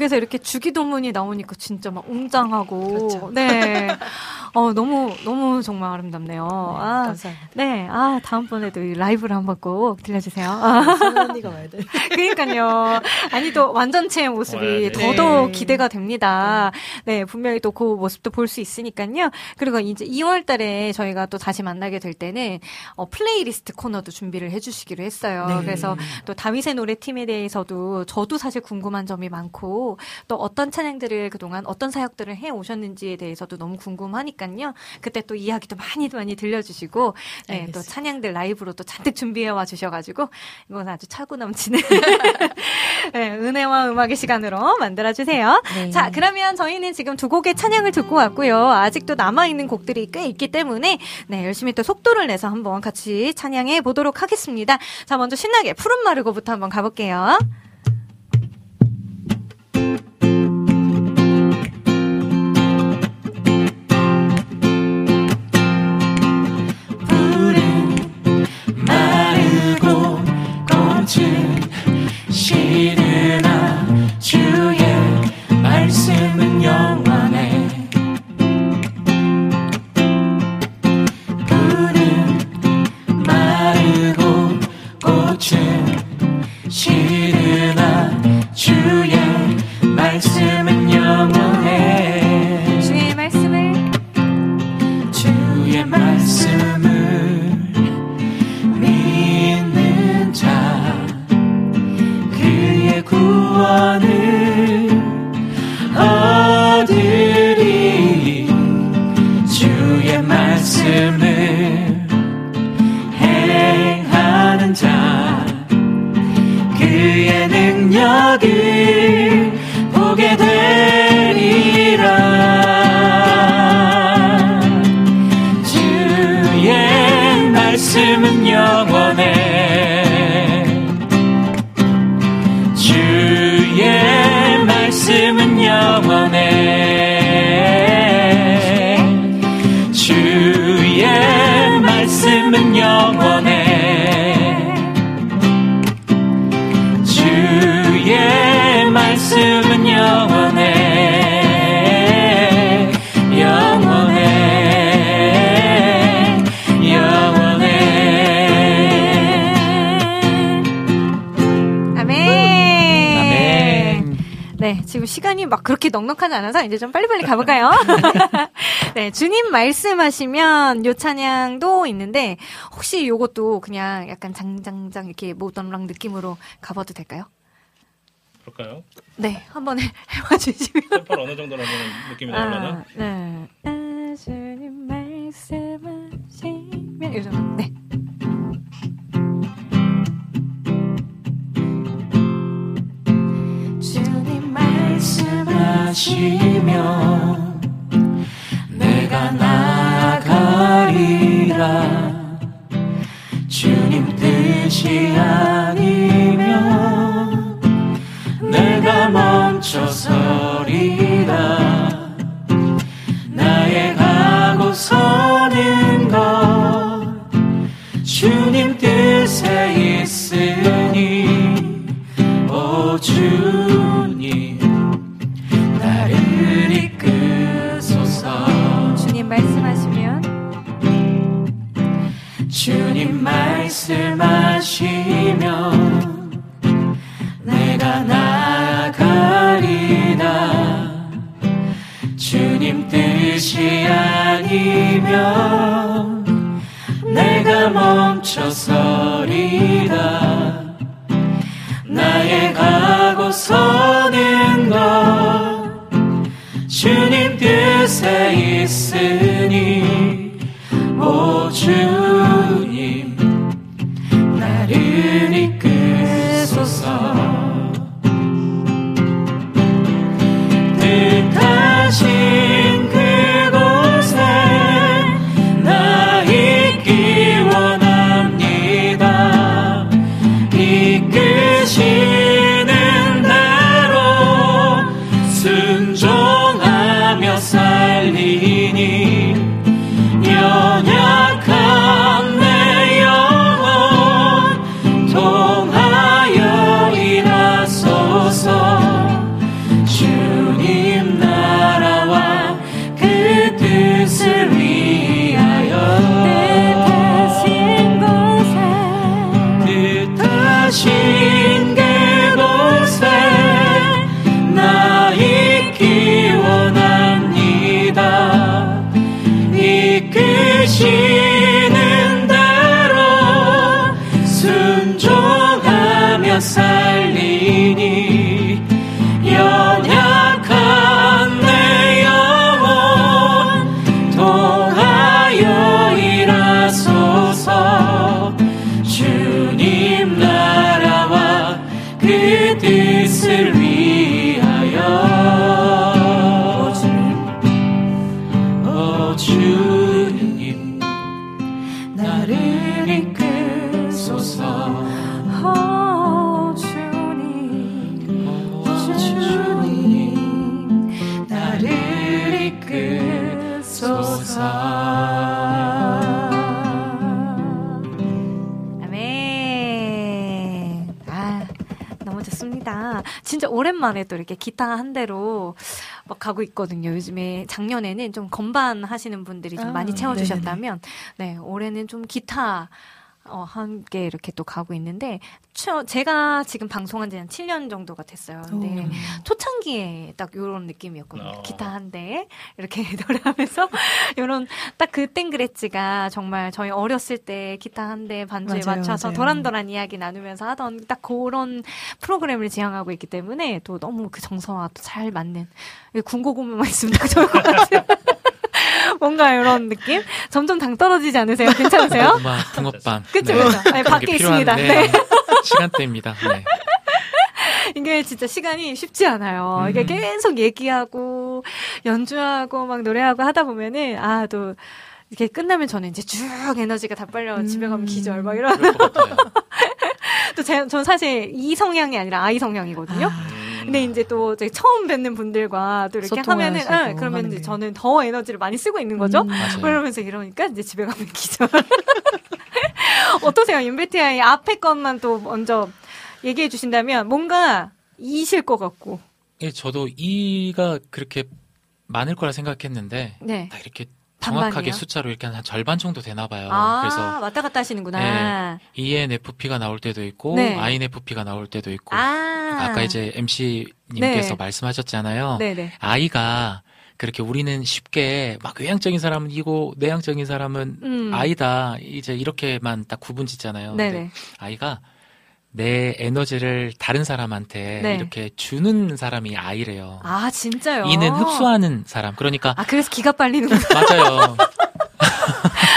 곡에서 이렇게 주기도문이 나오니까 진짜 막 웅장하고 그렇죠. 네. 어, 너무, 너무 정말 아름답네요. 네, 아, 감사합니다. 네. 아, 다음번에도 이 라이브를 한번 꼭 들려 주세요. 승우 언니가 와야 돼. 그러니까요. 아니, 또 완전체의 모습이 돼. 더더욱 네. 기대가 됩니다. 네, 분명히 또 그 모습도 볼 수 있으니까요. 그리고 이제 2월 달에 저희가 또 다시 만나게 될 때는 어, 플레이리스트 코너도 준비를 해 주시기로 했어요. 네. 그래서 또 다윗의 노래 팀에 대해서도 저도 사실 궁금한 점이 많고 또 어떤 찬양들을 그동안 어떤 사역들을 해 오셨는지에 대해서도 너무 궁금하니까요. 그때 또 이야기도 많이 많이 들려주시고 네, 또. 찬양들 라이브로 또 잔뜩 준비해 와 주셔가지고 이건 아주 차고 넘치는 네, 은혜와 음악의 시간으로 만들어 주세요. 네. 자, 그러면 저희는 지금 두 곡의 찬양을 듣고 왔고요. 아직도 남아있는 곡들이 꽤 있기 때문에, 네, 열심히 또 속도를 내서 한번 같이 찬양해 보도록 하겠습니다. 자, 먼저 신나게 푸른 마르고부터 한번 가볼게요. 넉넉하지 않아서 이제 좀 빨리빨리 가볼까요? 네, 주님 말씀하시면 요 찬양도 있는데 혹시 요것도 그냥 약간 장장장 이렇게 모던랑 느낌으로 가봐도 될까요? 그럴까요? 네, 한번 해- 해봐 주시면. 템포를 어느 정도 나면 느낌이 나려나? 아, 네. 오랜만에 또 이렇게 기타 한 대로 막 가고 있거든요. 요즘에 작년에는 좀 건반 하시는 분들이 좀 아, 많이 채워주셨다면, 네, 올해는 좀 기타 어, 함께 이렇게 또 가고 있는데, 저, 제가 지금 방송한 지 한 7년 정도가 됐어요. 근데 오. 초창기에 딱 요런 느낌이었거든요. 어. 기타 한 대, 이렇게 노래하면서, 요런, 딱그 땡그레츠가 정말 저희 어렸을 때 기타 한 대 반주에 맞아요, 맞춰서 맞아요. 도란도란 이야기 나누면서 하던 딱 그런 프로그램을 지향하고 있기 때문에 또 너무 그 정서와 또 잘 맞는, 군고구마만 있으면 딱 좋을 것 같아요. 뭔가 이런 느낌? 점점 당 떨어지지 않으세요? 괜찮으세요? 음악 붕어빵. 그쵸, 네. 그쵸. 아니, 그런 밖에 게 있습니다. 필요한데 네. 시간대입니다. 네. 이게 진짜 시간이 쉽지 않아요. 이게 음. 계속 얘기하고 연주하고 막 노래하고 하다 보면은 아 또 이렇게 끝나면 저는 이제 쭉 에너지가 다 빨려 집에 가면 기절 막 이런. 그럴 것 같아요. 또 제, 전 사실 이 성향이 아니라 아이 성향이거든요. 음. 근데 이제 또 이제 처음 뵙는 분들과 또 이렇게 하면은 응, 그러면 하는 이제 게. 저는 더 에너지를 많이 쓰고 있는 거죠. 음. 맞아요. 그러면서 이러니까 이제 집에 가면 기절. 어떠세요? 윤베티아의 앞에 것만 또 먼저 얘기해 주신다면 뭔가 이실 것 같고. 예, 저도 이가 그렇게 많을 거라 생각했는데 네. 딱 이렇게 정확하게 반반이요? 숫자로 이렇게 한 절반 정도 되나 봐요. 아, 그래서 왔다 갔다 하시는구나. ENFP가 나올 때도 있고 네. INFP가 나올 때도 있고 아. 아까 이제 MC님께서 네. 말씀하셨잖아요. 네네. 아이가 그렇게 우리는 쉽게 막 외향적인 사람은 이고 내향적인 사람은 음. 아이다 이제 이렇게만 딱 구분 짓잖아요. 근데 네네. 아이가 내 에너지를 다른 사람한테 네. 이렇게 주는 사람이 아이래요. 아, 진짜요? 이는 흡수하는 사람. 그러니까 아, 그래서 기가 빨리는구나. 맞아요.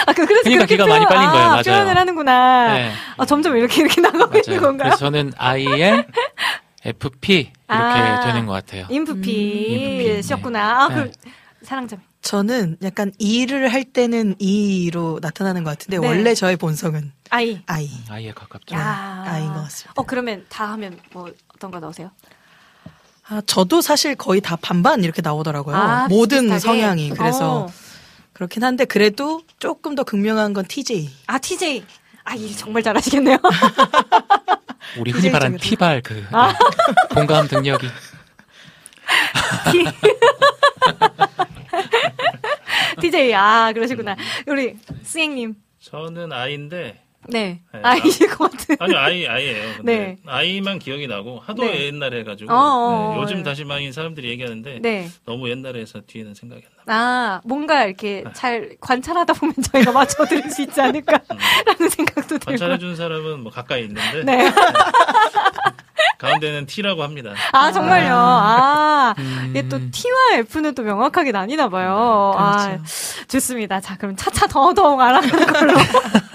아, 그- 그래서 그러니까 기가 많이 표현- 빨린 거예요. 아, 맞아요. 표현을 하는구나. 네, 아, 점점 이렇게 이렇게 나가고 있는. 건가요? 그래서 저는 IN FP 이렇게 아. 되는 것 같아요. 인프피셨구나. 아, 네. 그럼 사랑점. 저는 약간 일을 할 때는 이로 나타나는 것 같은데 네. 원래 저의 본성은 아이. 아이. 아이에 가깝죠. 야. 아이인 것 같습니다. 어, 그러면 다 하면 뭐 어떤 거 넣으세요? 아, 저도 사실 거의 다 반반 이렇게 나오더라고요. 아, 모든 비슷비슷하게? 성향이. 그래서 어. 그렇긴 한데 그래도 조금 더 극명한 건 TJ. 아, TJ. 아, 일 정말 잘하시겠네요. 우리 흔히 말하는. 피발 그 아. 공감 능력이 TJ. 아, 그러시구나. 우리 스행님. 저는 아이인데 네. 네. 아이실 것 같은. 아니요 아이 아이예요. 네. 아이만 기억이 나고 하도 네. 옛날에 해가지고 어어, 네, 요즘 네. 다시마인 사람들이 얘기하는데 네. 너무 옛날에 해서 뒤에는 생각이 안 나. 아, 뭔가 이렇게 잘 관찰하다 보면 저희가 맞춰드릴 수 있지 않을까라는 생각도 들고. 관찰해준 사람은 뭐 가까이 있는데 네. 가운데는 T라고 합니다. 아, 정말요. 아, 음. 이게 또 T와 F는 또 명확하게 나뉘나 봐요. 아, 그렇죠. 좋습니다. 자, 그럼 차차 더더욱 알아가는 걸로.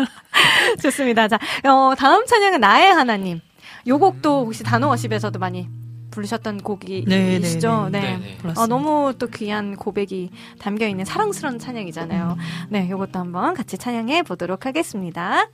좋습니다. 자, 어, 다음 찬양은 나의 하나님. 요 곡도 혹시 단호워십에서도 많이 부르셨던 곡이시죠? 네, 네, 네. 네, 네. 어, 너무 또 귀한 고백이 담겨 있는 사랑스러운 찬양이잖아요. 네, 요것도 한번 같이 찬양해 보도록 하겠습니다.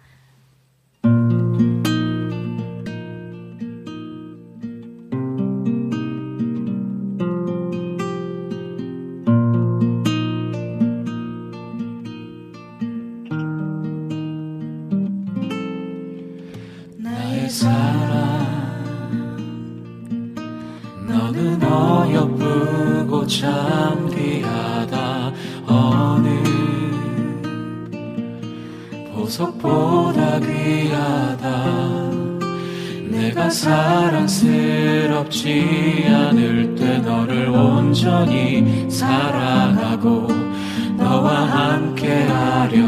온전히 사랑하고 너와 함께하려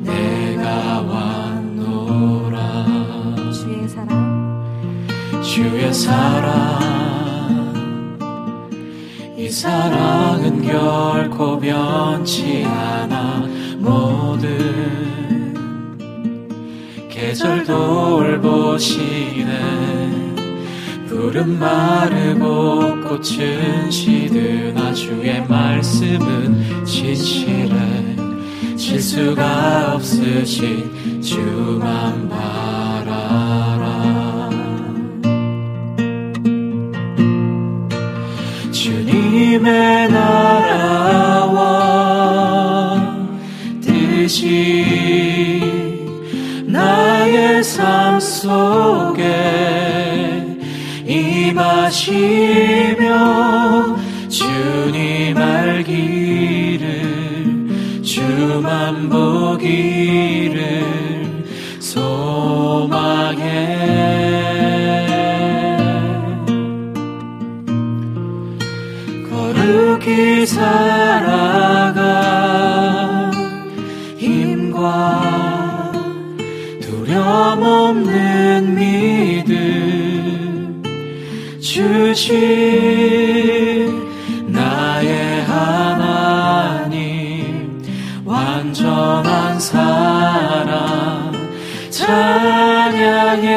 내가 왔노라. 주의 사랑. 주의 사랑. 이 사랑은 결코 변치 않아. 모든 계절 돌보시네 푸른 마르고 꽃은 시드나 주의 말씀은 진실해 실수가 없으신 주만 바라라. 주님의 나라와 뜻이 나의 삶 속 이루신 나의 하나님 완전한 사랑 찬양해.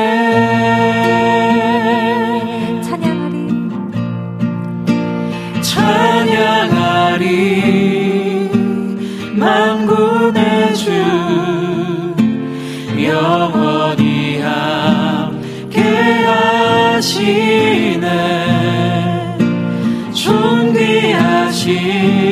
찬양하리. 군의 주 영원히 함께 하시 신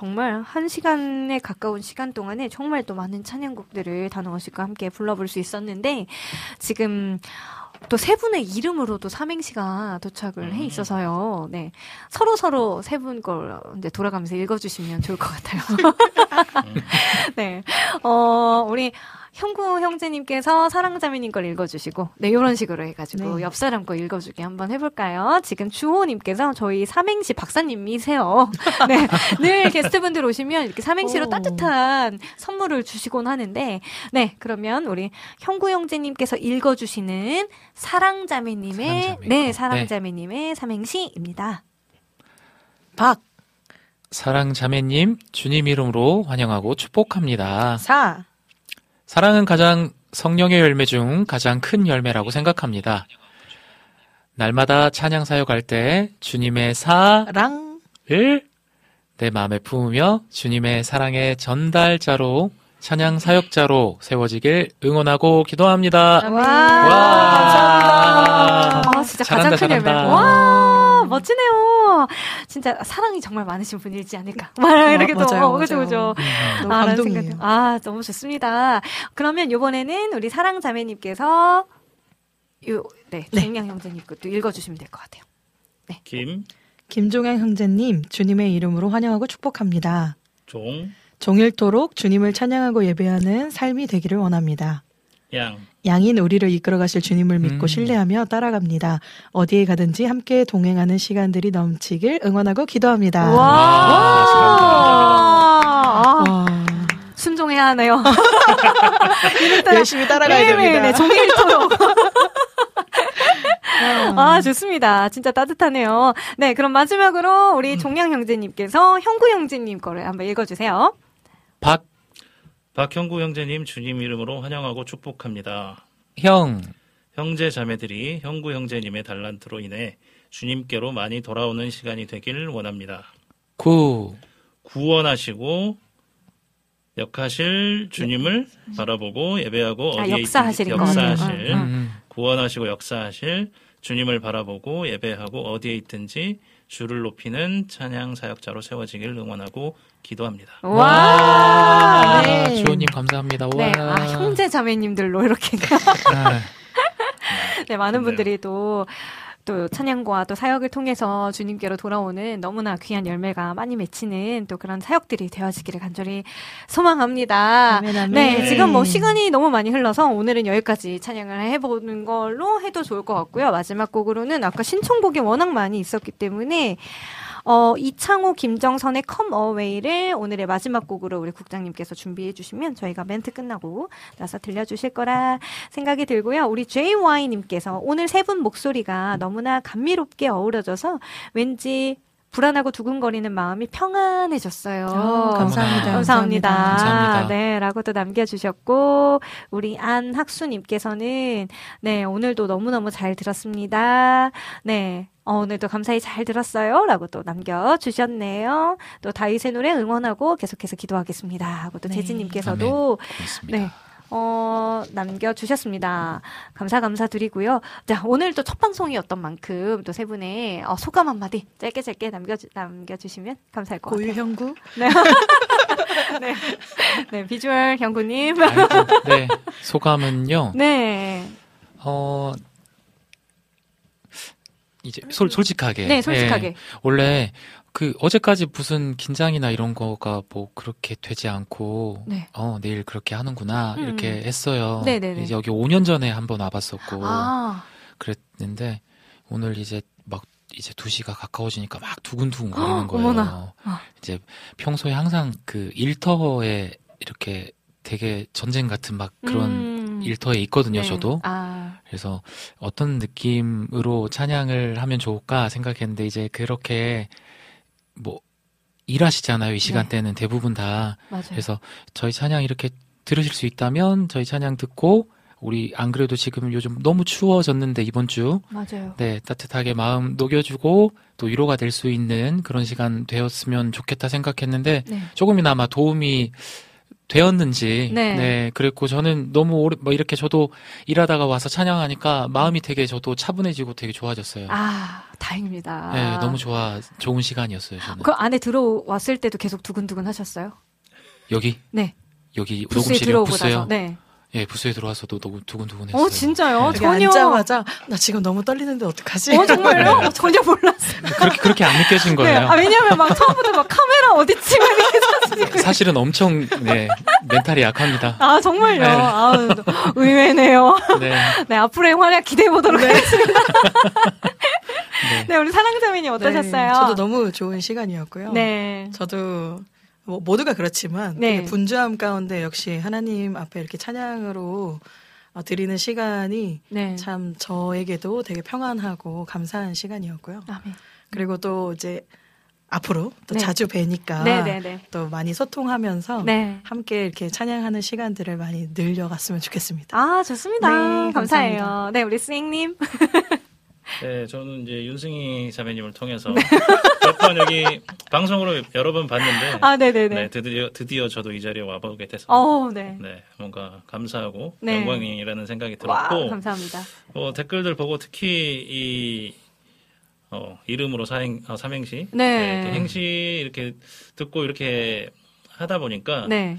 정말 한 시간에 가까운 시간 동안에 정말 또 많은 찬양곡들을 단호원 씨과 함께 불러볼 수 있었는데, 지금 또세 분의 이름으로도 삼행시가 도착을 해 있어서요. 네. 서로 서로 세 분 걸 이제 돌아가면서 읽어주시면 좋을 것 같아요. 네. 어, 우리 형구 형제님께서 사랑자매님 걸 읽어주시고, 네, 요런 식으로 해가지고, 네. 옆 사람 거 읽어주기 한번 해볼까요? 지금 주호님께서 저희 삼행시 박사님이세요. 네, 늘 게스트분들 오시면 이렇게 삼행시로 오. 따뜻한 선물을 주시곤 하는데, 네, 그러면 우리 형구 형제님께서 읽어주시는 사랑자매님의, 사랑자매 네, 거. 사랑자매님의 삼행시입니다. 박, 사랑 자매님, 주님 이름으로 환영하고 축복합니다. 사, 사랑은 가장 성령의 열매 중 가장 큰 열매라고 생각합니다. 날마다 찬양 사역할 때 주님의 랑, 내 마음에 품으며 주님의 사랑의 전달자로 찬양 사역자로 세워지길 응원하고 기도합니다. 와, 감사합니다. 아, 진짜 잘한다, 가장 큰 열매. 잘한다. 와, 멋지네요. 진짜 사랑이 정말 많으신 분이지 않을까. 막 이렇게 또, 맞아요, 어, 그죠. 그죠. 너무 아, 감동이에요. 아, 너무 좋습니다. 그러면 요번에는 우리 사랑 자매님께서 요, 네, 네. 중량 형제님 것도 읽어주시면 될 것 같아요. 김, 김종현 형제님, 주님의 이름으로 환영하고 축복합니다. 종, 종일토록 주님을 찬양하고 예배하는 삶이 되기를 원합니다. 양, 양인 우리를 이끌어 가실 주님을 믿고 음. 신뢰하며 따라갑니다. 어디에 가든지 함께 동행하는 시간들이 넘치길 응원하고 기도합니다. 와, 아, 와. 순종해야 하네요. 열심히 따라가야 네, 됩니다. 네, 종일토록. 아, 좋습니다. 진짜 따뜻하네요. 네, 그럼 마지막으로 우리 종량 형제님께서 형구 형제님 거를 한번 읽어주세요. 박, 박형구 형제님 주님 이름으로 환영하고 축복합니다. 형, 형제 자매들이 형구 형제님의 달란트로 인해 주님께로 많이 돌아오는 시간이 되길 원합니다. 구, 구원하시고 역하실 주님을 바라보고 예배하고 아, 어디에 역사하실 있든지. 역사하실 응, 응. 음, 구원하시고 역사하실 주님을 바라보고 예배하고 어디에 있든지 주를 높이는 찬양 사역자로 세워지길 응원하고 기도합니다. 와, 네. 주호님 감사합니다. 와. 네, 아, 형제 자매님들로 이렇게. 아, 네, 많은. 분들이 또, 또 찬양과 또 사역을 통해서 주님께로 돌아오는 너무나 귀한 열매가 많이 맺히는 또 그런 사역들이 되어지기를 간절히 소망합니다. 아멘, 아멘. 네, 지금 뭐 시간이 너무 많이 흘러서 오늘은 여기까지 찬양을 해보는 걸로 해도 좋을 것 같고요. 마지막 곡으로는 아까 신청곡이 워낙 많이 있었기 때문에 어, 이창호, 김정선의 Come Away를 오늘의 마지막 곡으로 우리 국장님께서 준비해 주시면 저희가 멘트 끝나고 나서 들려주실 거라 생각이 들고요. 우리 JY님께서 오늘 세 분 목소리가 너무나 감미롭게 어우러져서 왠지 불안하고 두근거리는 마음이 평안해졌어요. 아, 감사합니다. 감사합니다. 감사합니다. 네, 라고 또 남겨주셨고, 우리 안학수님께서는, 네, 오늘도 너무너무 잘 들었습니다. 네, 어, 오늘도 감사히 잘 들었어요. 라고 또 남겨주셨네요. 또 다윗의 노래 응원하고 계속해서 기도하겠습니다. 하고 또 네. 재진님께서도, 있습니다. 네. 어, 남겨주셨습니다. 감사, 감사드리고요. 자, 오늘 또 첫 방송이었던 만큼 또 세 분의 어, 소감 한마디 짧게 짧게 남겨주, 남겨주시면 감사할 것 같아요. 고유 형구? 네. 네. 네, 비주얼 형구님. 네, 소감은요. 네. 어, 이제 솔, 솔직하게. 네, 솔직하게. 예, 원래 그 어제까지 무슨 긴장이나 이런 거가 뭐 그렇게 되지 않고 네. 어 내일 그렇게 하는구나 음. 이렇게 했어요. 네네네. 이제 여기 5년 전에 한번 와봤었고 아, 그랬는데 오늘 이제 막 이제 2시가 가까워지니까 막 두근두근 거리는 거예요. 아. 이제 평소에 항상 그 일터에 이렇게 되게 전쟁 같은 막 그런 음. 일터에 있거든요, 네. 저도. 아, 그래서 어떤 느낌으로 찬양을 하면 좋을까 생각했는데 이제 그렇게 뭐 일하시잖아요. 이 시간대는 대부분 다. 네. 맞아요. 그래서 저희 찬양 이렇게 들으실 수 있다면 저희 찬양 듣고 우리 안 그래도 지금 요즘 너무 추워졌는데 이번 주 맞아요. 네, 따뜻하게 마음 녹여주고 또 위로가 될 수 있는 그런 시간 되었으면 좋겠다 생각했는데 네. 조금이나마 도움이 되었는지 네. 그랬고 저는 너무 오래 뭐 이렇게 저도 일하다가 와서 찬양하니까 마음이 되게 저도 차분해지고 되게 좋아졌어요. 아, 다행입니다. 네, 너무 좋아 좋은 시간이었어요. 저는 그 안에 들어왔을 때도 계속 두근두근 하셨어요? 여기 네. 여기 녹음실에 들어오고 부스요. 나서. 네. 예, 부스에 들어와서도 너무 두근두근했어요. 어, 진짜요? 여기 전혀. 앉자마자 나 지금 너무 떨리는데 어떡하지? 어, 정말요? 네. 어, 전혀 몰랐어요. 그렇게 그렇게 안 느껴진 네. 거예요. 아, 왜냐면 막 처음부터 막 카메라 어디지? 막 이렇게. 사실은 엄청 네 멘탈이 약합니다. 아, 정말요? 네. 아우, 의외네요. 네. 네, 앞으로의 활약 기대해 보도록 하겠습니다. 네. 네, 우리 사랑자매님 어떠셨어요? 네, 저도 너무 좋은 시간이었고요. 네. 저도 뭐 모두가 그렇지만 네. 분주함 가운데 역시 하나님 앞에 이렇게 찬양으로 어, 드리는 시간이 네. 참 저에게도 되게 평안하고 감사한 시간이었고요. 아멘. 그리고 또 이제 앞으로 또 네. 자주 뵈니까 네, 네, 네. 또 많이 소통하면서 네. 함께 이렇게 찬양하는 시간들을 많이 늘려갔으면 좋겠습니다. 아, 좋습니다. 네, 감사해요. 감사합니다. 네, 우리 스잉님. 네, 저는 이제 윤승희 자매님을 통해서 몇 번 여기 방송으로 여러 번 봤는데 아, 네네네. 네, 드디어 드디어 저도 이 자리에 와보게 돼서 어, 네. 네, 뭔가 감사하고 네. 영광이라는 생각이 와, 들었고 감사합니다. 어, 댓글들 보고 특히 이 어, 이름으로 사행, 어, 삼행시 네. 이렇게 행시 이렇게 듣고 이렇게 하다 보니까 네.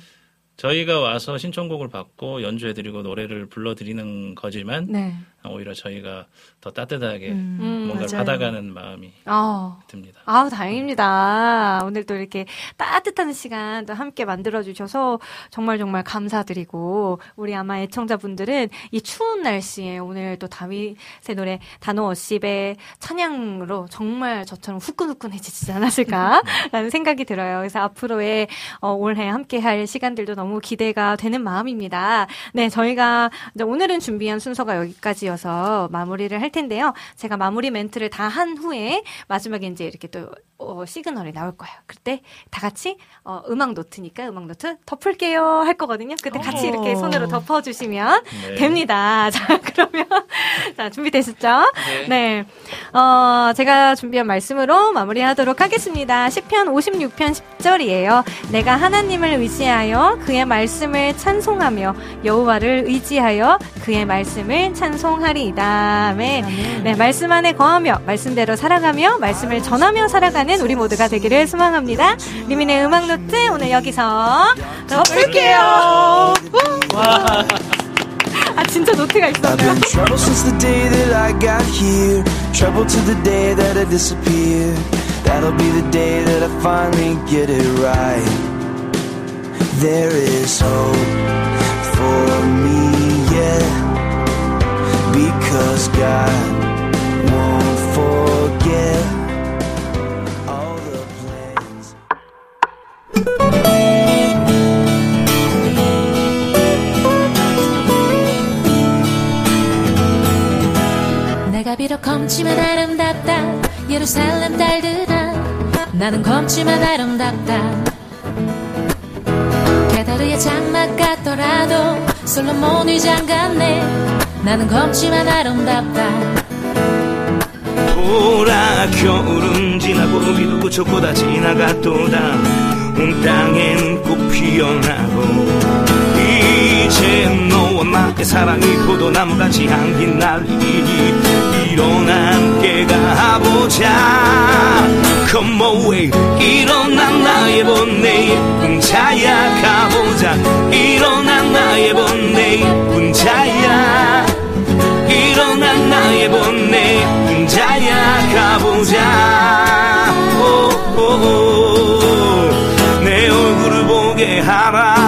저희가 와서 신청곡을 받고 연주해드리고 노래를 불러드리는 거지만 네. 오히려 저희가 더 따뜻하게 음, 뭔가를 맞아요. 받아가는 마음이 아, 듭니다. 아우, 다행입니다. 오늘 또 이렇게 따뜻한 시간 또 함께 만들어 주셔서 정말 정말 감사드리고, 우리 아마 애청자분들은 이 추운 날씨에 오늘 또 다윗의 노래 단호 어십의 찬양으로 정말 저처럼 후끈후끈해지지 않았을까라는 생각이 들어요. 그래서 앞으로의 어, 올해 함께 할 시간들도 너무 기대가 되는 마음입니다. 네, 저희가 이제 오늘은 준비한 순서가 여기까지 여서 마무리를 할 텐데요. 제가 마무리 멘트를 다 한 후에 마지막에 이제 이렇게 또 어, 시그널이 나올 거예요. 그때 다 같이 어, 음악 노트니까 음악 노트 덮을게요 할 거거든요. 그때 같이 어. 이렇게 손으로 덮어주시면 네. 됩니다. 자, 그러면 자 준비되셨죠? 네. 네. 어, 제가 준비한 말씀으로 마무리하도록 하겠습니다. 시편 56편 10절이에요. 내가 하나님을 의지하여 그의 말씀을 찬송하며 여호와를 의지하여 그의 말씀을 찬송하리이다. 아멘. 네, 말씀 안에 거하며 말씀대로 살아가며 말씀을 전하며 살아가는 우리 모두가 되기를 소망합니다. 리민의 음악 노트 오늘 여기서 덮을게요. 아 진짜 노트가 있었네요. trouble since the day that I got here. Trouble to the day that I disappear. That'll be the day that I finally get it right. There is hope for me, yeah. Because God won't forget 내가 비록 검지만 아름답다 예루살렘 딸들아 나는 검지만 아름답다. 게다르의 장막 같더라도 솔로몬이 장같네. 나는 검지만 아름답다. 보라 겨울은 지나고 비도 그쳤고 다 지나갔도다. 온 땅엔 꽃 피어나고 이제 너와 나의 사랑이 포도나무같이 향기 날리니 일어나 함께 가보자. Come away 일어나 나의 번내 예쁜 자야 가보자. 일어나 나의 번내 예쁜 자야. 일어나 나의 번내 예쁜 자야 가보자. 오, 오, 오. 하라